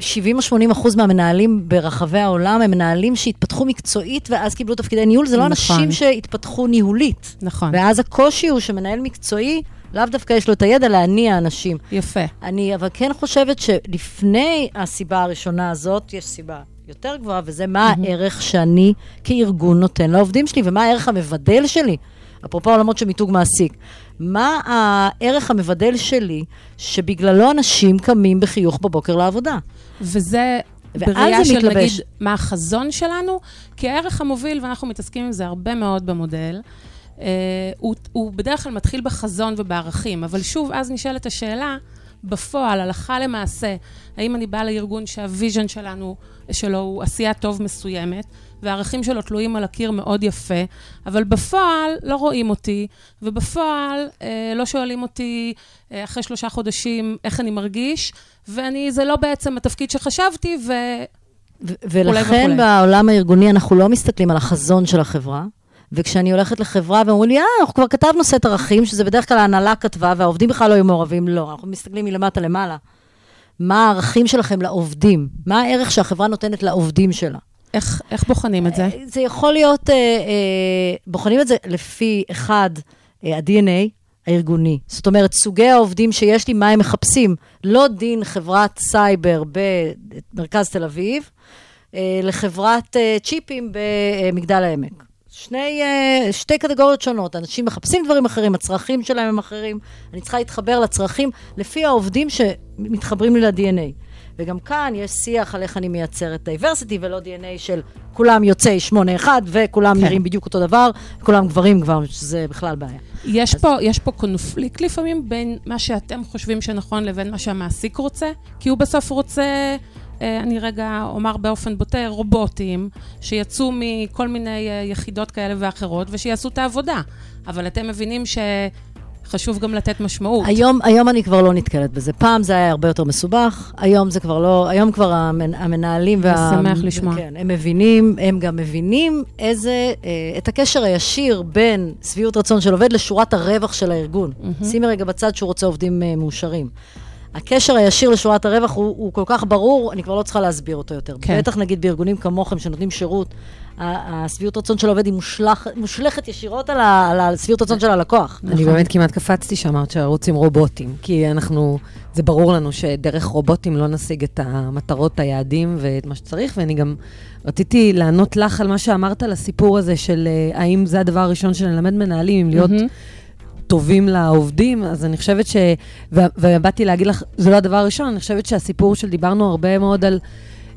70 או 80 אחוז מהמנהלים ברחבי העולם הם מנהלים שהתפתחו מקצועית ואז קיבלו תפקידי ניהול, זה לא נכון. אנשים שהתפתחו ניהולית. נכון. ואז הקושי הוא שמנהל מקצועי, לאו דווקא יש לו את הידע להניע אנשים. יפה. אני אבל כן חושבת שלפני הסיבה הראשונה הזאת, יש סיבה יותר גבוהה, וזה מה mm-hmm. הערך שאני כארגון נותן לעובדים שלי, ומה הערך המבדל שלי. אפרופו עולמות של מיתוג מעסיק. מה הערך המבדל שלי, שבגללו אנשים קמים בחיוך בבוקר לעבודה? וזה בראייה של מתלבש. נגיד, מה החזון שלנו, כי הערך המוביל, ואנחנו מתעסקים עם זה הרבה מאוד במודל, אה, הוא, הוא בדרך כלל מתחיל בחזון ובערכים, אבל שוב, אז נשאלת השאלה, בפועל, הלכה למעשה, האם אני באה לארגון שהוויז'ן שלנו, שלו הוא עשייה טוב מסוימת, והערכים שלו תלויים על הקיר מאוד יפה, אבל בפועל לא רואים אותי, ובפועל אה, לא שואלים אותי אה, אחרי שלושה חודשים איך אני מרגיש, ואני, זה לא בעצם התפקיד שחשבתי, ו... ולכן וכולי. בעולם הארגוני אנחנו לא מסתכלים על החזון של החברה, וכשאני הולכת לחברה ואומרים לי, אה, אנחנו כבר כתבנו סט ערכים, שזה בדרך כלל ההנהלה כתבה, והעובדים בכלל לא היו מעורבים, לא, אנחנו מסתכלים מלמטה למעלה. מה הערכים שלכם לעובדים? מה הערך שהחברה נותנת לעובדים שלה? איך, איך בוחנים את זה? אה, זה יכול להיות, אה, אה, בוחנים את זה לפי, אחד, אה, ה-DNA הארגוני. זאת אומרת, סוגי העובדים שיש לי, מה הם מחפשים. לא דין חברת סייבר במרכז תל אביב, אה, לחברת אה, צ'יפים במגדל העמק. שני, אה, שתי קטגוריות שונות. אנשים מחפשים דברים אחרים, הצרכים שלהם הם אחרים. אני צריכה להתחבר לצרכים לפי העובדים שמתחברים לי ל-DNA. וגם כאן יש שיח על איך אני מייצרת diversity, ולא DNA של כולם יוצאי 8-1, וכולם כן. נראים בדיוק אותו דבר, וכולם גברים כבר, שזה בכלל בעיה. יש, אז... פה, יש פה קונפליקט לפעמים בין מה שאתם חושבים שנכון לבין מה שהמעסיק רוצה, כי הוא בסוף רוצה... אה, אני רגע אומר באופן בוטה, רובוטים שיצאו מכל מיני אה, יחידות כאלה ואחרות ושיעשו את העבודה. אבל אתם מבינים ש... חשוב גם לתת משמעות. היום, היום אני כבר לא נתקלת בזה. פעם זה היה הרבה יותר מסובך, היום זה כבר לא, היום כבר המנ, המנהלים וה... שמח לשמוע. כן, הם מבינים, הם גם מבינים איזה, אה, את הקשר הישיר בין שביעות רצון של עובד לשורת הרווח של הארגון. Mm-hmm. שימי רגע בצד שהוא רוצה עובדים אה, מאושרים. הקשר הישיר לשורת הרווח הוא, הוא כל כך ברור, אני כבר לא צריכה להסביר אותו יותר. כן. בטח נגיד בארגונים כמוכם שנותנים שירות, השביעות רצון של העובד היא מושלח, מושלכת ישירות על, על השביעות רצון של הלקוח. אני נכון. באמת כמעט קפצתי שאמרת שרוצים רובוטים, כי אנחנו, זה ברור לנו שדרך רובוטים לא נשיג את המטרות, היעדים ואת מה שצריך, ואני גם רציתי לענות לך על מה שאמרת, על הסיפור הזה של אה, האם זה הדבר הראשון שנלמד מנהלים, אם להיות... Mm-hmm. טובים לעובדים, אז אני חושבת ש... ובאתי להגיד לך, זה לא הדבר הראשון, אני חושבת שהסיפור של דיברנו הרבה מאוד על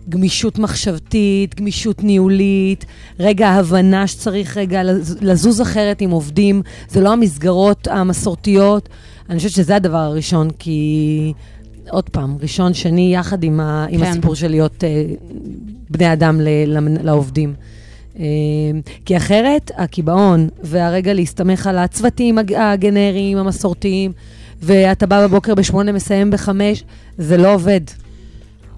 גמישות מחשבתית, גמישות ניהולית, רגע הבנה שצריך רגע לזוז אחרת עם עובדים, זה לא המסגרות המסורתיות. אני חושבת שזה הדבר הראשון, כי עוד פעם, ראשון, שני, יחד עם, ה, כן. עם הסיפור של להיות אה, בני אדם ל, לעובדים. אמ, כי אחרת, הקיבעון והרגע להסתמך על הצוותים הגנריים, המסורתיים, ואתה בא בבוקר בשמונה, מסיים בחמש, זה לא עובד.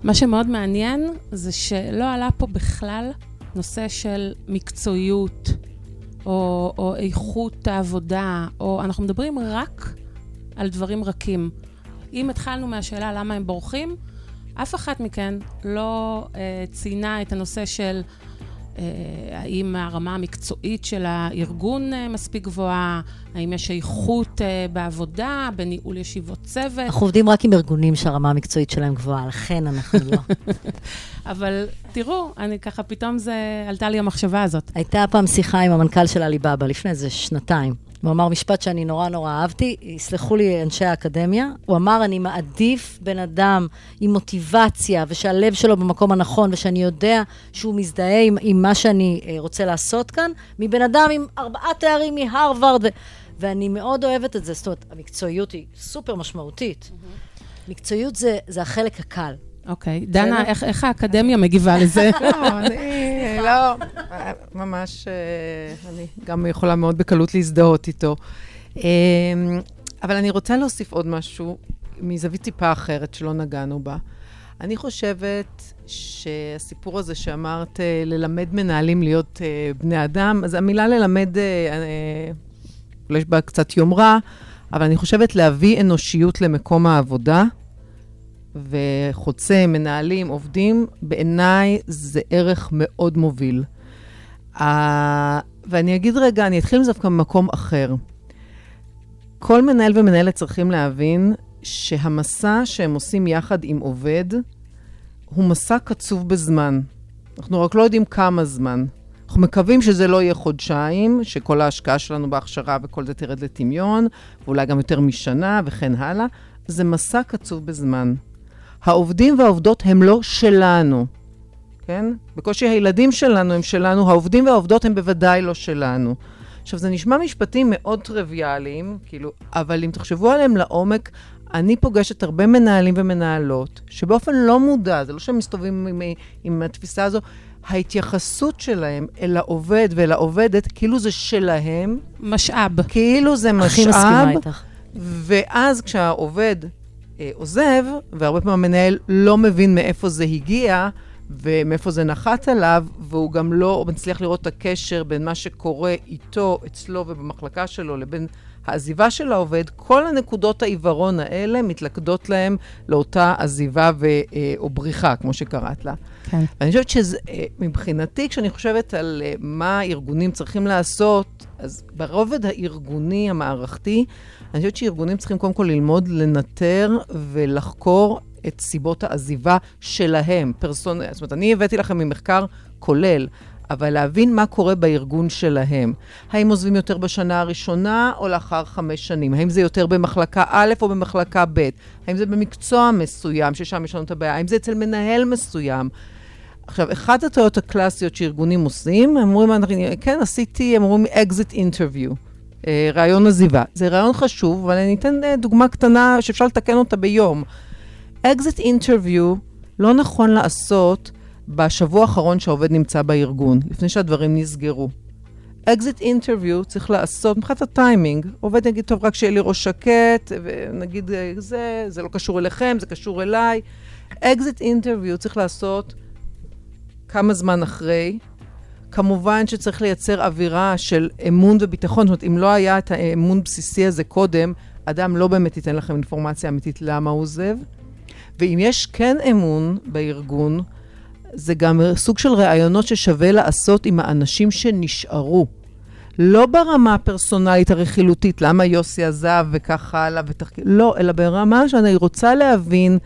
מה שמאוד מעניין זה שלא עלה פה בכלל נושא של מקצועיות, או, או איכות העבודה, או אנחנו מדברים רק על דברים רכים. אם התחלנו מהשאלה למה הם בורחים, אף אחת מכן לא אה, ציינה את הנושא של האם הרמה המקצועית של הארגון אה, מספיק גבוהה? האם יש איכות אה, בעבודה, בניהול ישיבות צוות? אנחנו עובדים רק עם ארגונים שהרמה המקצועית שלהם גבוהה, לכן אנחנו לא. אבל תראו, אני ככה, פתאום זה, עלתה לי המחשבה הזאת. הייתה פעם שיחה עם המנכ"ל של עליבאבא, לפני איזה שנתיים. הוא אמר משפט שאני נורא נורא אהבתי, יסלחו לי אנשי האקדמיה, הוא אמר, אני מעדיף בן אדם עם מוטיבציה, ושהלב שלו במקום הנכון, ושאני יודע שהוא מזדהה עם, עם מה שאני אה, רוצה לעשות כאן, מבן אדם עם ארבעה תארים מהרווארד, ו- ואני מאוד אוהבת את זה. זאת אומרת, המקצועיות היא סופר משמעותית. Mm-hmm. מקצועיות זה, זה החלק הקל. אוקיי. דנה, איך האקדמיה מגיבה לזה? לא, ממש, אה, אני גם יכולה מאוד בקלות להזדהות איתו. אמ, אבל אני רוצה להוסיף עוד משהו מזווית טיפה אחרת שלא נגענו בה. אני חושבת שהסיפור הזה שאמרת, אה, ללמד מנהלים להיות אה, בני אדם, אז המילה ללמד, אולי יש בה קצת יומרה, אבל אני חושבת להביא אנושיות למקום העבודה. וחוצה מנהלים, עובדים, בעיניי זה ערך מאוד מוביל. Uh, ואני אגיד רגע, אני אתחיל דווקא ממקום אחר. כל מנהל ומנהלת צריכים להבין שהמסע שהם עושים יחד עם עובד הוא מסע קצוב בזמן. אנחנו רק לא יודעים כמה זמן. אנחנו מקווים שזה לא יהיה חודשיים, שכל ההשקעה שלנו בהכשרה וכל זה תרד לטמיון, ואולי גם יותר משנה וכן הלאה. זה מסע קצוב בזמן. העובדים והעובדות הם לא שלנו, כן? בקושי הילדים שלנו הם שלנו, העובדים והעובדות הם בוודאי לא שלנו. עכשיו, זה נשמע משפטים מאוד טריוויאליים, כאילו, אבל אם תחשבו עליהם לעומק, אני פוגשת הרבה מנהלים ומנהלות, שבאופן לא מודע, זה לא שהם מסתובבים עם, עם התפיסה הזו, ההתייחסות שלהם אל העובד ואל העובדת, כאילו זה שלהם. משאב. כאילו זה משאב. הכי מסכימה איתך. ואז כשהעובד אה, עוזב, והרבה פעמים המנהל לא מבין מאיפה זה הגיע ומאיפה זה נחת עליו, והוא גם לא מצליח לראות את הקשר בין מה שקורה איתו, אצלו ובמחלקה שלו, לבין העזיבה של העובד, כל הנקודות העיוורון האלה מתלכדות להם לאותה עזיבה ו, אה, או בריחה, כמו שקראת לה. כן. ואני חושבת שמבחינתי, אה, כשאני חושבת על אה, מה הארגונים צריכים לעשות, אז ברובד הארגוני המערכתי, אני חושבת שארגונים צריכים קודם כל ללמוד לנטר ולחקור את סיבות העזיבה שלהם, פרסונ... זאת אומרת, אני הבאתי לכם ממחקר כולל, אבל להבין מה קורה בארגון שלהם. האם עוזבים יותר בשנה הראשונה או לאחר חמש שנים? האם זה יותר במחלקה א' או במחלקה ב'? האם זה במקצוע מסוים, ששם יש לנו את הבעיה? האם זה אצל מנהל מסוים? עכשיו, אחת הטעויות הקלאסיות שארגונים עושים, הם אומרים, כן, עשיתי, הם אומרים exit interview, ריאיון עזיבה. זה ריאיון חשוב, אבל אני אתן אה, דוגמה קטנה שאפשר לתקן אותה ביום. exit interview לא נכון לעשות בשבוע האחרון שהעובד נמצא בארגון, לפני שהדברים נסגרו. exit interview צריך לעשות, מבחינת הטיימינג, עובד יגיד, טוב, רק שיהיה לי ראש שקט, ונגיד אה, זה, זה לא קשור אליכם, זה קשור אליי. exit interview צריך לעשות כמה זמן אחרי. כמובן שצריך לייצר אווירה של אמון וביטחון, זאת אומרת, אם לא היה את האמון בסיסי הזה קודם, אדם לא באמת ייתן לכם אינפורמציה אמיתית למה הוא עוזב. ואם יש כן אמון בארגון, זה גם סוג של ראיונות ששווה לעשות עם האנשים שנשארו. לא ברמה הפרסונלית הרכילותית, למה יוסי עזב וכך הלאה ותחקיר, לא, אלא ברמה שאני רוצה להבין,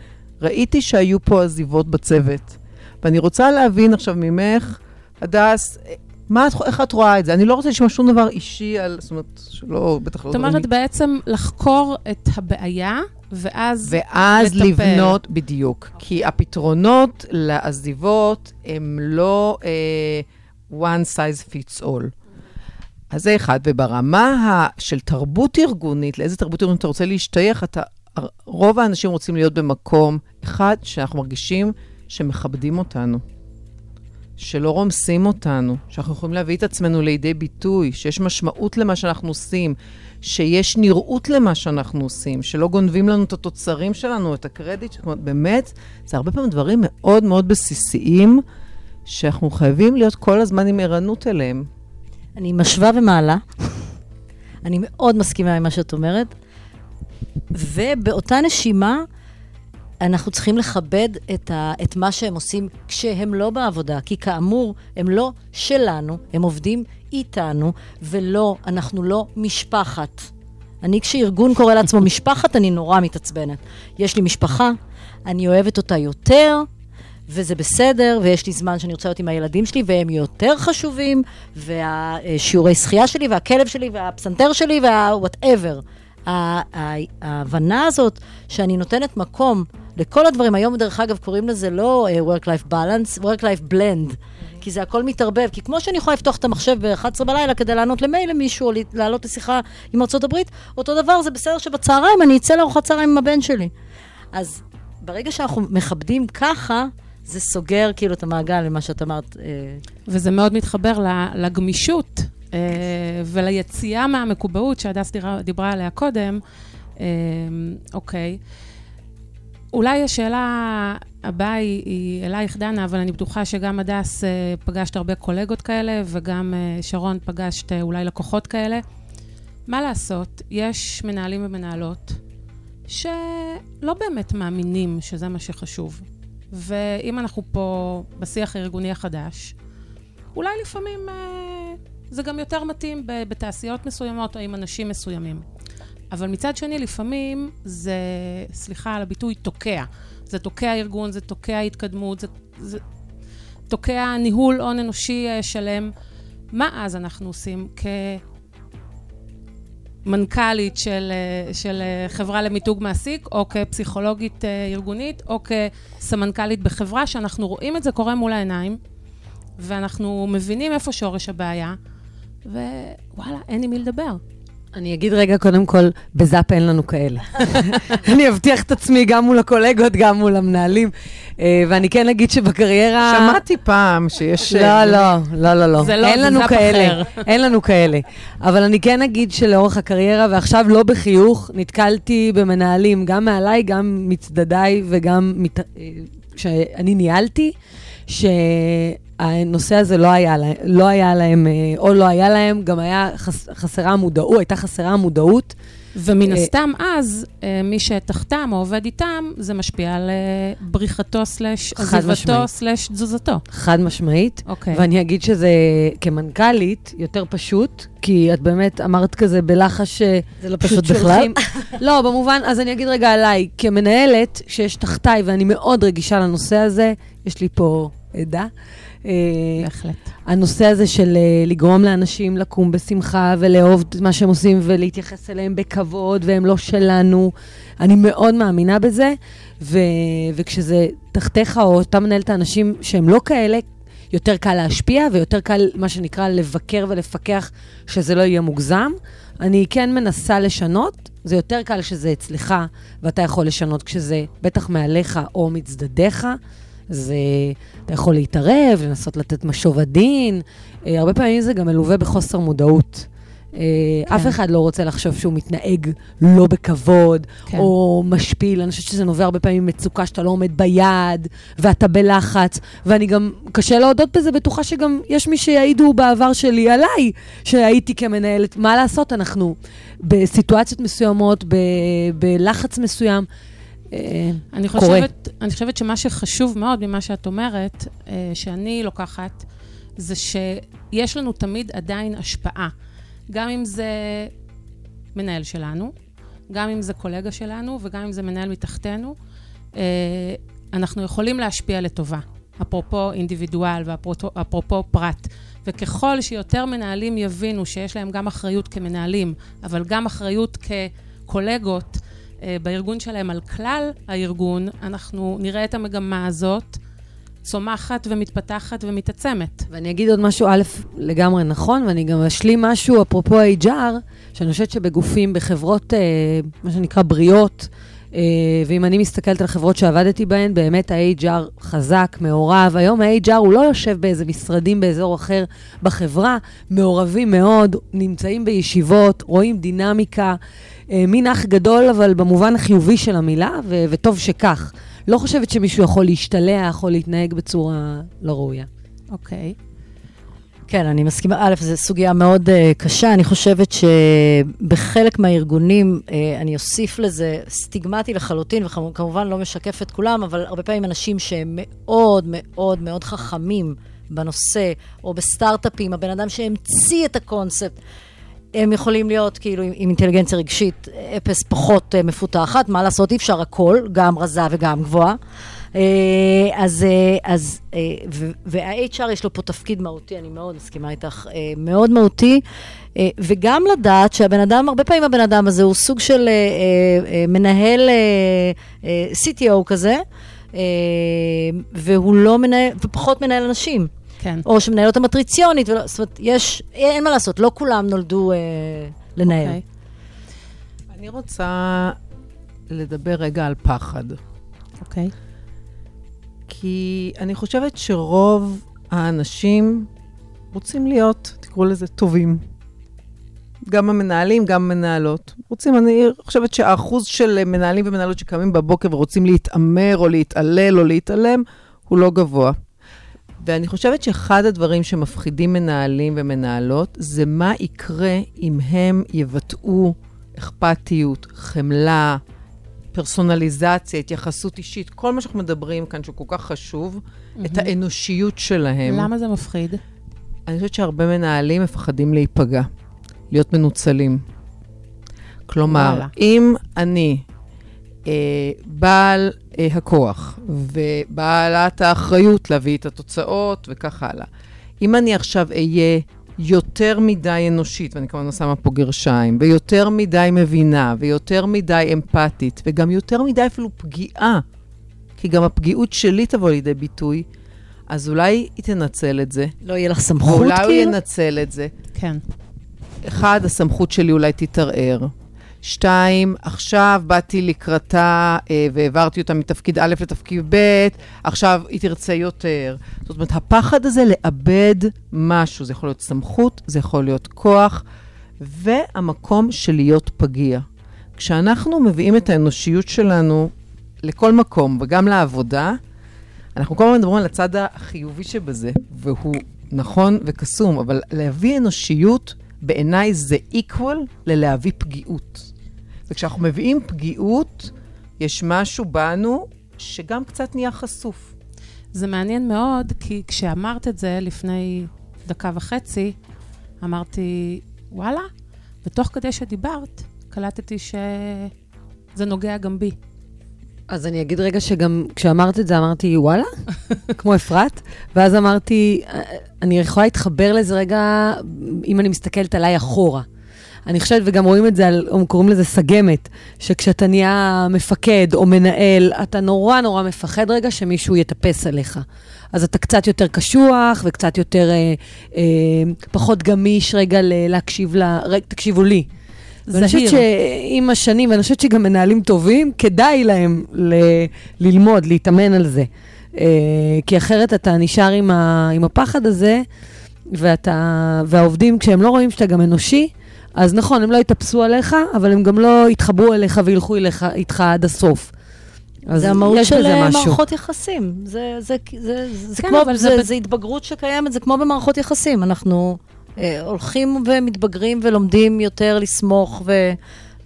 ראיתי שהיו פה עזיבות בצוות, ואני רוצה להבין עכשיו ממך, הדס, מה, איך את רואה את זה? אני לא רוצה לשמוע שום דבר אישי על, זאת אומרת, שלא, בטח לא... זאת אומרת, בעצם לחקור את הבעיה, ואז ואז לטפל. לבנות, בדיוק. כי הפתרונות לעזיבות הם לא uh, one size fits all. אז זה אחד. וברמה של תרבות ארגונית, לאיזה תרבות ארגונית אתה רוצה להשתייך, אתה, רוב האנשים רוצים להיות במקום, אחד, שאנחנו מרגישים שמכבדים אותנו. שלא רומסים אותנו, שאנחנו יכולים להביא את עצמנו לידי ביטוי, שיש משמעות למה שאנחנו עושים, שיש נראות למה שאנחנו עושים, שלא גונבים לנו את התוצרים שלנו, את הקרדיט, זאת אומרת, באמת, זה הרבה פעמים דברים מאוד מאוד בסיסיים, שאנחנו חייבים להיות כל הזמן עם ערנות אליהם. אני משווה ומעלה. אני מאוד מסכימה עם מה שאת אומרת. ובאותה נשימה, אנחנו צריכים לכבד את, ה, את מה שהם עושים כשהם לא בעבודה, כי כאמור, הם לא שלנו, הם עובדים איתנו, ולא, אנחנו לא משפחת. אני, כשארגון קורא לעצמו משפחת, אני נורא מתעצבנת. יש לי משפחה, אני אוהבת אותה יותר, וזה בסדר, ויש לי זמן שאני רוצה להיות עם הילדים שלי, והם יותר חשובים, והשיעורי שחייה שלי, והכלב שלי, והפסנתר שלי, וה-whatever. ההבנה הזאת שאני נותנת מקום לכל הדברים, היום דרך אגב קוראים לזה לא uh, Work-Life Balance, Work-Life Blend. כי זה הכל מתערבב. כי כמו שאני יכולה לפתוח את המחשב ב-11 בלילה כדי לענות למייל למישהו, או לעלות לשיחה עם ארצות הברית, אותו דבר, זה בסדר שבצהריים אני אצא לארוחת צהריים עם הבן שלי. אז ברגע שאנחנו מכבדים ככה, זה סוגר כאילו את המעגל למה שאת אמרת. אה, וזה מאוד מתחבר לגמישות אה, וליציאה מהמקובעות שהדס דיברה עליה קודם. אוקיי. אולי השאלה הבאה היא, היא אלייך, דנה, אבל אני בטוחה שגם הדס אה, פגשת הרבה קולגות כאלה, וגם אה, שרון פגשת אה, אולי לקוחות כאלה. מה לעשות, יש מנהלים ומנהלות שלא באמת מאמינים שזה מה שחשוב. ואם אנחנו פה בשיח הארגוני החדש, אולי לפעמים אה, זה גם יותר מתאים בתעשיות מסוימות או עם אנשים מסוימים. אבל מצד שני, לפעמים זה, סליחה על הביטוי, תוקע. זה תוקע ארגון, זה תוקע התקדמות, זה, זה תוקע ניהול הון אנושי אה, שלם. מה אז אנחנו עושים כמנכ"לית של, אה, של אה, חברה למיתוג מעסיק, או כפסיכולוגית ארגונית, או כסמנכ"לית בחברה, שאנחנו רואים את זה קורה מול העיניים, ואנחנו מבינים איפה שורש הבעיה, ווואלה, אין עם מי לדבר. אני אגיד רגע, קודם כל, בזאפ אין לנו כאלה. אני אבטיח את עצמי גם מול הקולגות, גם מול המנהלים. אה, ואני כן אגיד שבקריירה... שמעתי פעם שיש... לא, לא, לא, לא, לא. זה לא, זה זאפ אחר. אין לנו כאלה. אבל אני כן אגיד שלאורך הקריירה, ועכשיו לא בחיוך, נתקלתי במנהלים, גם מעליי, גם מצדדיי וגם כשאני ניהלתי, ש... הנושא הזה לא היה, לה, לא היה להם, אה, או לא היה להם, גם היה חס, חסרה מודעות, הייתה חסרה מודעות. ומן אה, הסתם אז, אה, מי שתחתם או עובד איתם, זה משפיע על בריחתו סלש עזיבתו סלש תזוזתו. חד משמעית. אוקיי. ואני אגיד שזה כמנכ"לית יותר פשוט, כי את באמת אמרת כזה בלחש... זה לא פשוט בכלל? לא, במובן, אז אני אגיד רגע עליי, כמנהלת שיש תחתיי, ואני מאוד רגישה לנושא הזה, יש לי פה עדה. אה, בהחלט. הנושא הזה של אה, לגרום לאנשים לקום בשמחה ולאהוב את מה שהם עושים ולהתייחס אליהם בכבוד, והם לא שלנו, אני מאוד מאמינה בזה, ו- וכשזה תחתיך או אתה מנהל את האנשים שהם לא כאלה, יותר קל להשפיע ויותר קל, מה שנקרא, לבקר ולפקח שזה לא יהיה מוגזם. אני כן מנסה לשנות, זה יותר קל כשזה אצלך, ואתה יכול לשנות כשזה בטח מעליך או מצדדיך. זה, אתה יכול להתערב, לנסות לתת משוב עדין. אה, הרבה פעמים זה גם מלווה בחוסר מודעות. אה, כן. אף אחד לא רוצה לחשוב שהוא מתנהג לא בכבוד, כן. או משפיל. אני חושבת שזה נובע הרבה פעמים ממצוקה שאתה לא עומד ביעד, ואתה בלחץ. ואני גם, קשה להודות בזה, בטוחה שגם יש מי שיעידו בעבר שלי עליי, שהייתי כמנהלת. מה לעשות, אנחנו בסיטואציות מסוימות, ב- בלחץ מסוים. אה, אני חושבת, קורה. אני חושבת שמה שחשוב מאוד ממה שאת אומרת, אה, שאני לוקחת, זה שיש לנו תמיד עדיין השפעה. גם אם זה מנהל שלנו, גם אם זה קולגה שלנו וגם אם זה מנהל מתחתנו, אה, אנחנו יכולים להשפיע לטובה. אפרופו אינדיבידואל ואפרופו פרט. וככל שיותר מנהלים יבינו שיש להם גם אחריות כמנהלים, אבל גם אחריות כקולגות בארגון שלהם על כלל הארגון, אנחנו נראה את המגמה הזאת. צומחת ומתפתחת ומתעצמת. ואני אגיד עוד משהו, א', לגמרי נכון, ואני גם אשלים משהו, אפרופו HR, שאני חושבת שבגופים, בחברות, אה, מה שנקרא בריאות, אה, ואם אני מסתכלת על חברות שעבדתי בהן, באמת ה-HR חזק, מעורב. היום ה-HR הוא לא יושב באיזה משרדים באזור אחר בחברה, מעורבים מאוד, נמצאים בישיבות, רואים דינמיקה, אה, מין אח גדול, אבל במובן החיובי של המילה, ו- וטוב שכך. לא חושבת שמישהו יכול להשתלח או להתנהג בצורה לא ראויה. אוקיי. Okay. כן, אני מסכימה. א', זו סוגיה מאוד uh, קשה. אני חושבת שבחלק מהארגונים, uh, אני אוסיף לזה, סטיגמטי לחלוטין, וכמובן לא משקף את כולם, אבל הרבה פעמים אנשים שהם מאוד מאוד מאוד חכמים בנושא, או בסטארט-אפים, הבן אדם שהמציא את הקונספט, הם יכולים להיות כאילו עם, עם אינטליגנציה רגשית אפס פחות uh, מפותחת, מה לעשות, אי אפשר הכל, גם רזה וגם גבוהה. Uh, אז, uh, אז uh, וה-HR יש לו פה תפקיד מהותי, אני מאוד מסכימה איתך, uh, מאוד מהותי, uh, וגם לדעת שהבן אדם, הרבה פעמים הבן אדם הזה הוא סוג של uh, uh, מנהל uh, uh, CTO כזה, uh, והוא לא מנהל, ופחות מנהל אנשים. כן. או שמנהל אותה מטריציונית, ולא, זאת אומרת, יש, אין מה לעשות, לא כולם נולדו אה, לנהל. Okay. אוקיי. אני רוצה לדבר רגע על פחד. אוקיי. Okay. כי אני חושבת שרוב האנשים רוצים להיות, תקראו לזה, טובים. גם המנהלים, גם המנהלות. רוצים, אני חושבת שהאחוז של מנהלים ומנהלות שקמים בבוקר ורוצים להתעמר או להתעלל או להתעלם, הוא לא גבוה. ואני חושבת שאחד הדברים שמפחידים מנהלים ומנהלות, זה מה יקרה אם הם יבטאו אכפתיות, חמלה, פרסונליזציה, התייחסות אישית, כל מה שאנחנו מדברים כאן שהוא כל כך חשוב, mm-hmm. את האנושיות שלהם. למה זה מפחיד? אני חושבת שהרבה מנהלים מפחדים להיפגע, להיות מנוצלים. כלומר, וואלה. אם אני אה, בעל אה, הכוח ובעלת האחריות להביא את התוצאות וכך הלאה. אם אני עכשיו אהיה יותר מדי אנושית, ואני כמובן שמה פה גרשיים, ויותר מדי מבינה, ויותר מדי אמפתית, וגם יותר מדי אפילו פגיעה, כי גם הפגיעות שלי תבוא לידי ביטוי, אז אולי היא תנצל את זה. לא יהיה לך סמכות, כאילו? אולי הוא ינצל את זה. כן. אחד, הסמכות שלי אולי תתערער. שתיים, עכשיו באתי לקראתה אה, והעברתי אותה מתפקיד א' לתפקיד ב', עכשיו היא תרצה יותר. זאת אומרת, הפחד הזה לאבד משהו, זה יכול להיות סמכות, זה יכול להיות כוח, והמקום של להיות פגיע. כשאנחנו מביאים את האנושיות שלנו לכל מקום, וגם לעבודה, אנחנו כל הזמן מדברים על הצד החיובי שבזה, והוא נכון וקסום, אבל להביא אנושיות, בעיניי זה equal ללהביא פגיעות. וכשאנחנו מביאים פגיעות, יש משהו בנו שגם קצת נהיה חשוף. זה מעניין מאוד, כי כשאמרת את זה לפני דקה וחצי, אמרתי, וואלה, ותוך כדי שדיברת, קלטתי שזה נוגע גם בי. אז אני אגיד רגע שגם כשאמרת את זה, אמרתי, וואלה, כמו אפרת, ואז אמרתי, אני יכולה להתחבר לזה רגע, אם אני מסתכלת עליי אחורה. אני חושבת, וגם רואים את זה, על, או קוראים לזה סגמת, שכשאתה נהיה מפקד או מנהל, אתה נורא נורא מפחד רגע שמישהו יטפס עליך. אז אתה קצת יותר קשוח וקצת יותר, אה, אה, פחות גמיש רגע להקשיב ל... רגע, תקשיבו לי. ואני חושבת שעם השנים, ואני חושבת שגם מנהלים טובים, כדאי להם ל- ללמוד, להתאמן על זה. אה, כי אחרת אתה נשאר עם, ה- עם הפחד הזה, ואתה, והעובדים, כשהם לא רואים שאתה גם אנושי, אז נכון, הם לא יתאפסו עליך, אבל הם גם לא יתחברו אליך וילכו אליך, איתך עד הסוף. זה המהות של אה, מערכות יחסים. זה, זה, זה, זה, כן, כמו, זה, זה, זה התבגרות שקיימת, זה כמו במערכות יחסים. אנחנו אה, הולכים ומתבגרים ולומדים יותר לסמוך, ו,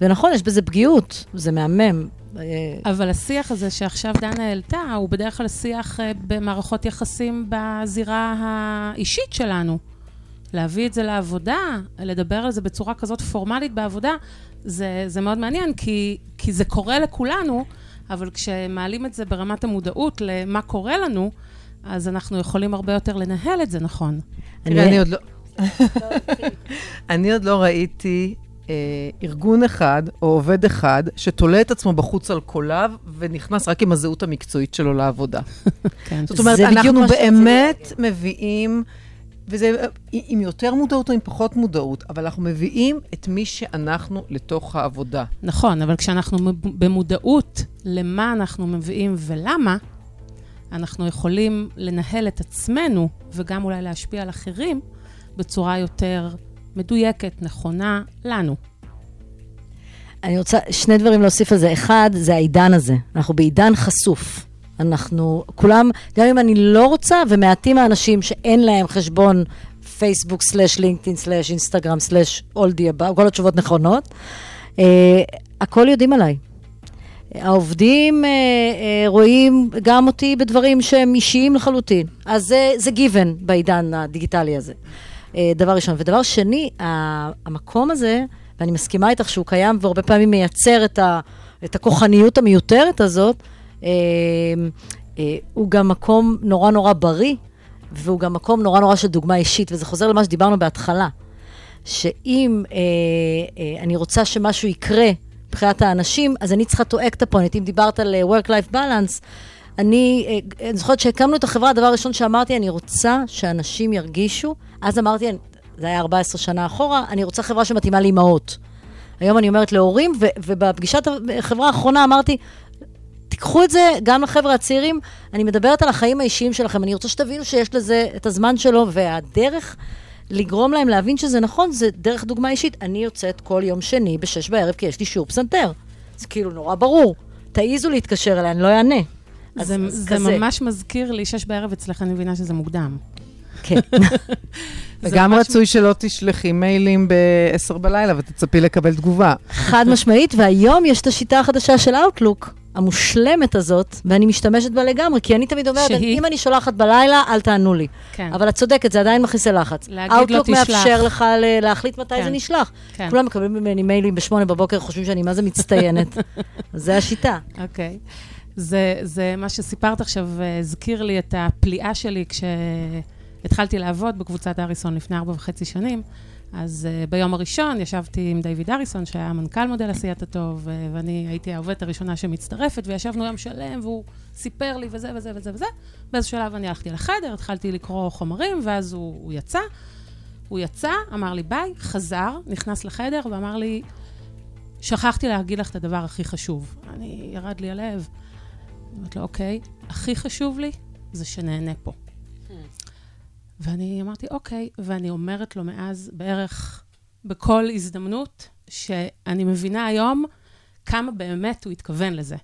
ונכון, יש בזה פגיעות, זה מהמם. אה, אבל השיח הזה שעכשיו דנה העלתה, הוא בדרך כלל שיח אה, במערכות יחסים בזירה האישית שלנו. להביא את זה לעבודה, לדבר על זה בצורה כזאת פורמלית בעבודה, זה, זה מאוד מעניין, כי, כי זה קורה לכולנו, אבל כשמעלים את זה ברמת המודעות למה קורה לנו, אז אנחנו יכולים הרבה יותר לנהל את זה נכון. אני, אני עוד לא... אני עוד לא ראיתי אה, ארגון אחד או עובד אחד שתולה את עצמו בחוץ על קוליו ונכנס רק עם הזהות המקצועית שלו לעבודה. כן. זאת אומרת, אנחנו באמת מביאים... וזה עם יותר מודעות או עם פחות מודעות, אבל אנחנו מביאים את מי שאנחנו לתוך העבודה. נכון, אבל כשאנחנו במודעות למה אנחנו מביאים ולמה, אנחנו יכולים לנהל את עצמנו וגם אולי להשפיע על אחרים בצורה יותר מדויקת, נכונה, לנו. אני רוצה שני דברים להוסיף על זה. אחד, זה העידן הזה. אנחנו בעידן חשוף. אנחנו, כולם, גם אם אני לא רוצה, ומעטים האנשים שאין להם חשבון פייסבוק סלאש לינקדאין סלאש אינסטגרם סלאש אולדי הבא, כל התשובות נכונות, אה, הכל יודעים עליי. העובדים אה, אה, רואים גם אותי בדברים שהם אישיים לחלוטין. אז זה, זה given בעידן הדיגיטלי הזה. אה, דבר ראשון. ודבר שני, המקום הזה, ואני מסכימה איתך שהוא קיים והרבה פעמים מייצר את, ה, את הכוחניות המיותרת הזאת, הוא גם מקום נורא נורא בריא, והוא גם מקום נורא נורא של דוגמה אישית, וזה חוזר למה שדיברנו בהתחלה, שאם אה, אה, אני רוצה שמשהו יקרה מבחינת האנשים, אז אני צריכה to act upon it. אם דיברת על work-life balance, אני, אה, אני זוכרת שהקמנו את החברה, הדבר הראשון שאמרתי, אני רוצה שאנשים ירגישו, אז אמרתי, זה היה 14 שנה אחורה, אני רוצה חברה שמתאימה לאימהות. היום אני אומרת להורים, ו- ובפגישת החברה האחרונה אמרתי, תיקחו את זה גם לחבר'ה הצעירים, אני מדברת על החיים האישיים שלכם, אני רוצה שתבינו שיש לזה את הזמן שלו, והדרך לגרום להם להבין שזה נכון, זה דרך דוגמה אישית. אני יוצאת כל יום שני בשש בערב, כי יש לי שיעור פסנתר. זה כאילו נורא ברור. תעיזו להתקשר אליי, אני לא אענה. אז, זה, אז זה כזה. ממש מזכיר לי, שש בערב אצלך, אני מבינה שזה מוקדם. כן. וגם רצוי שלא תשלחי מיילים ב-10 בלילה ותצפי לקבל תגובה. חד משמעית, והיום יש את השיטה החדשה של Outlook. המושלמת הזאת, ואני משתמשת בה לגמרי, כי אני תמיד אומרת, שהיא... אם אני שולחת בלילה, אל תענו לי. כן. אבל את צודקת, זה עדיין מכניס ללחץ. להגיד לו תשלח. מאפשר לך להחליט מתי כן. זה נשלח. כן. כולם מקבלים ממני מיילים בשמונה בבוקר, חושבים שאני מה זה מצטיינת. זה השיטה. אוקיי. Okay. זה, זה מה שסיפרת עכשיו, הזכיר לי את הפליאה שלי כשהתחלתי לעבוד בקבוצת אריסון לפני ארבע וחצי שנים. אז uh, ביום הראשון ישבתי עם דיוויד אריסון, שהיה מנכ"ל מודל עשיית הטוב, uh, ואני הייתי העובדת הראשונה שמצטרפת, וישבנו יום שלם, והוא סיפר לי וזה וזה וזה וזה. באיזשהו שלב אני הלכתי לחדר, התחלתי לקרוא חומרים, ואז הוא, הוא יצא. הוא יצא, אמר לי ביי, חזר, נכנס לחדר ואמר לי, שכחתי להגיד לך את הדבר הכי חשוב. אני, ירד לי הלב. אמרתי לו, אוקיי, הכי חשוב לי זה שנהנה פה. ואני אמרתי, אוקיי, ואני אומרת לו מאז בערך בכל הזדמנות, שאני מבינה היום כמה באמת הוא התכוון לזה.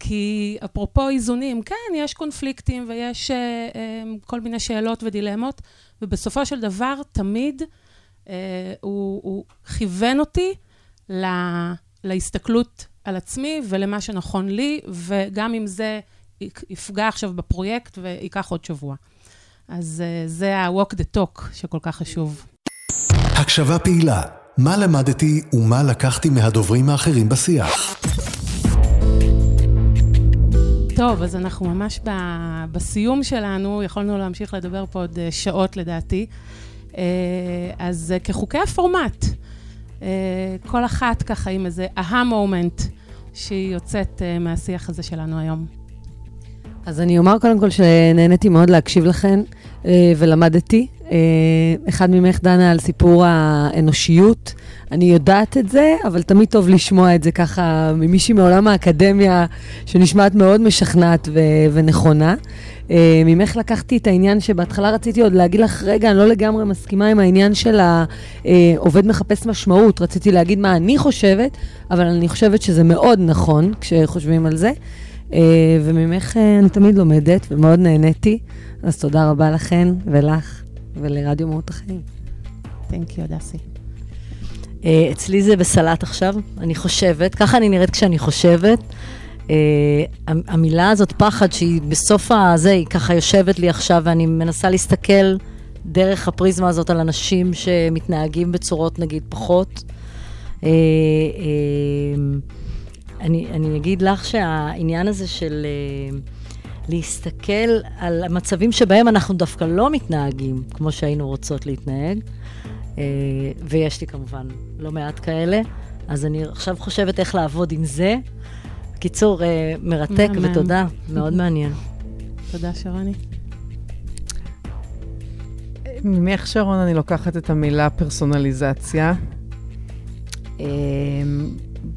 כי אפרופו איזונים, כן, יש קונפליקטים ויש uh, uh, כל מיני שאלות ודילמות, ובסופו של דבר, תמיד uh, הוא, הוא כיוון אותי לה, להסתכלות על עצמי ולמה שנכון לי, וגם אם זה יפגע עכשיו בפרויקט וייקח עוד שבוע. אז uh, זה ה-walk the talk שכל כך חשוב. הקשבה פעילה, מה למדתי ומה לקחתי מהדוברים האחרים בשיח. טוב, אז אנחנו ממש ב, בסיום שלנו, יכולנו להמשיך לדבר פה עוד אה, שעות לדעתי. אה, אז כחוקי הפורמט, כל אחת ככה עם איזה אהה מומנט שהיא יוצאת מהשיח הזה שלנו היום. אז אני אומר קודם כל שנהניתי מאוד להקשיב לכן ולמדתי. אחד ממך, דנה, על סיפור האנושיות. אני יודעת את זה, אבל תמיד טוב לשמוע את זה ככה ממישהי מעולם האקדמיה, שנשמעת מאוד משכנעת ו- ונכונה. Uh, ממך לקחתי את העניין שבהתחלה רציתי עוד להגיד לך, רגע, אני לא לגמרי מסכימה עם העניין של העובד מחפש משמעות. רציתי להגיד מה אני חושבת, אבל אני חושבת שזה מאוד נכון כשחושבים על זה. Uh, וממך uh, אני תמיד לומדת ומאוד נהניתי, אז תודה רבה לכן ולך ולרדיו מהות החיים. תודה, you, דסי. אה, אצלי זה בסלט עכשיו, אני חושבת, ככה אני נראית כשאני חושבת. Uh, המילה הזאת, פחד, שהיא בסוף הזה, היא ככה יושבת לי עכשיו, ואני מנסה להסתכל דרך הפריזמה הזאת על אנשים שמתנהגים בצורות, נגיד, פחות. Uh, uh, אני, אני אגיד לך שהעניין הזה של uh, להסתכל על המצבים שבהם אנחנו דווקא לא מתנהגים כמו שהיינו רוצות להתנהג, אה, ויש לי כמובן לא מעט כאלה, אז אני עכשיו חושבת איך לעבוד עם זה. קיצור, אה, מרתק ותודה, מאוד מעניין. תודה, שרוני. ממך, שרון, אני לוקחת את המילה פרסונליזציה.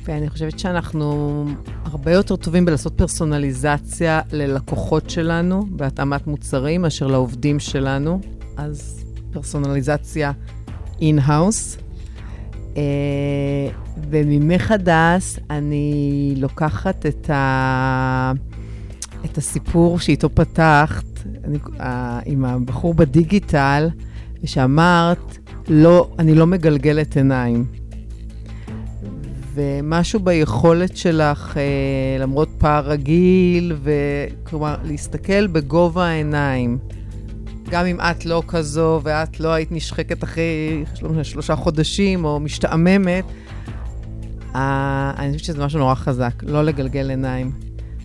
אה, ואני חושבת שאנחנו הרבה יותר טובים בלעשות פרסונליזציה ללקוחות שלנו, בהתאמת מוצרים, מאשר לעובדים שלנו. אז פרסונליזציה in-house. וממך הדס אני לוקחת את, ה... את הסיפור שאיתו פתחת, אני, אה, עם הבחור בדיגיטל, ושאמרת, לא, אני לא מגלגלת עיניים. ומשהו ביכולת שלך, אה, למרות פער הגיל, וכלומר, להסתכל בגובה העיניים. גם אם את לא כזו, ואת לא היית נשחקת אחרי שלושה חודשים, או משתעממת, אני חושבת שזה משהו נורא חזק, לא לגלגל עיניים.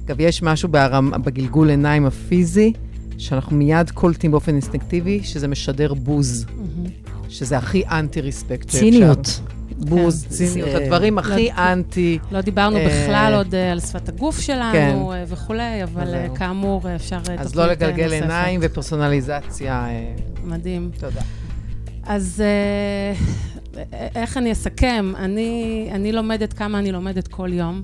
אגב, יש משהו ברמ, בגלגול עיניים הפיזי, שאנחנו מיד קולטים באופן אינסטינקטיבי, שזה משדר בוז. Mm-hmm. שזה הכי אנטי-ריספקט שאפשר. ציניות. בוז, כן, ציניות, זה... הדברים הכי לא, אנטי. לא דיברנו אה... בכלל עוד אה, על שפת הגוף שלנו כן. אה, וכולי, אבל אה, כאמור, אפשר תוכנית נוספת. אז לא לגלגל עיניים ופרסונליזציה. מדהים. תודה. אז איך אני אסכם? אני, אני לומדת כמה אני לומדת כל יום,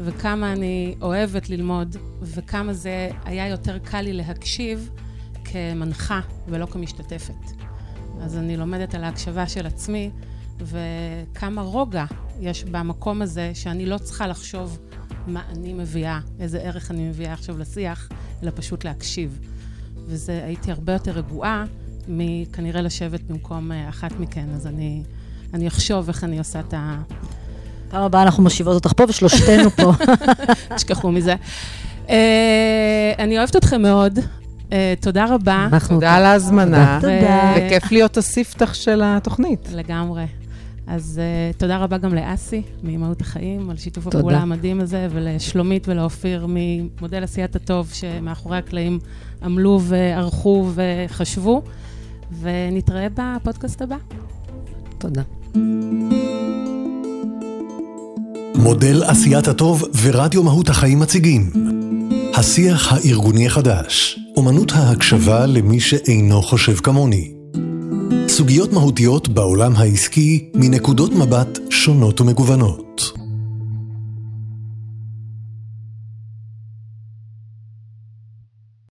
וכמה אני אוהבת ללמוד, וכמה זה היה יותר קל לי להקשיב כמנחה ולא כמשתתפת. אז אני לומדת על ההקשבה של עצמי. וכמה רוגע יש במקום הזה, שאני לא צריכה לחשוב מה אני מביאה, איזה ערך אני מביאה עכשיו לשיח, אלא פשוט להקשיב. וזה, הייתי הרבה יותר רגועה מכנראה לשבת במקום אה, אחת מכן, אז אני, אני אחשוב איך אני עושה את ה... פעם הבאה אנחנו מושיבות אותך פה ושלושתנו פה. תשכחו מזה. Uh, אני אוהבת אתכם מאוד. Uh, תודה רבה. תודה על ההזמנה. תודה. וכיף להיות הספתח של התוכנית. לגמרי. אז uh, תודה רבה גם לאסי, מאימהות החיים, על שיתוף תודה. הפעולה המדהים הזה, ולשלומית ולאופיר ממודל עשיית הטוב, שמאחורי הקלעים עמלו וערכו וחשבו, ונתראה בפודקאסט הבא. תודה. מודל עשיית הטוב ורדיו מהות החיים מציגים. השיח הארגוני החדש, אומנות ההקשבה למי שאינו חושב כמוני. סוגיות מהותיות בעולם העסקי מנקודות מבט שונות ומגוונות.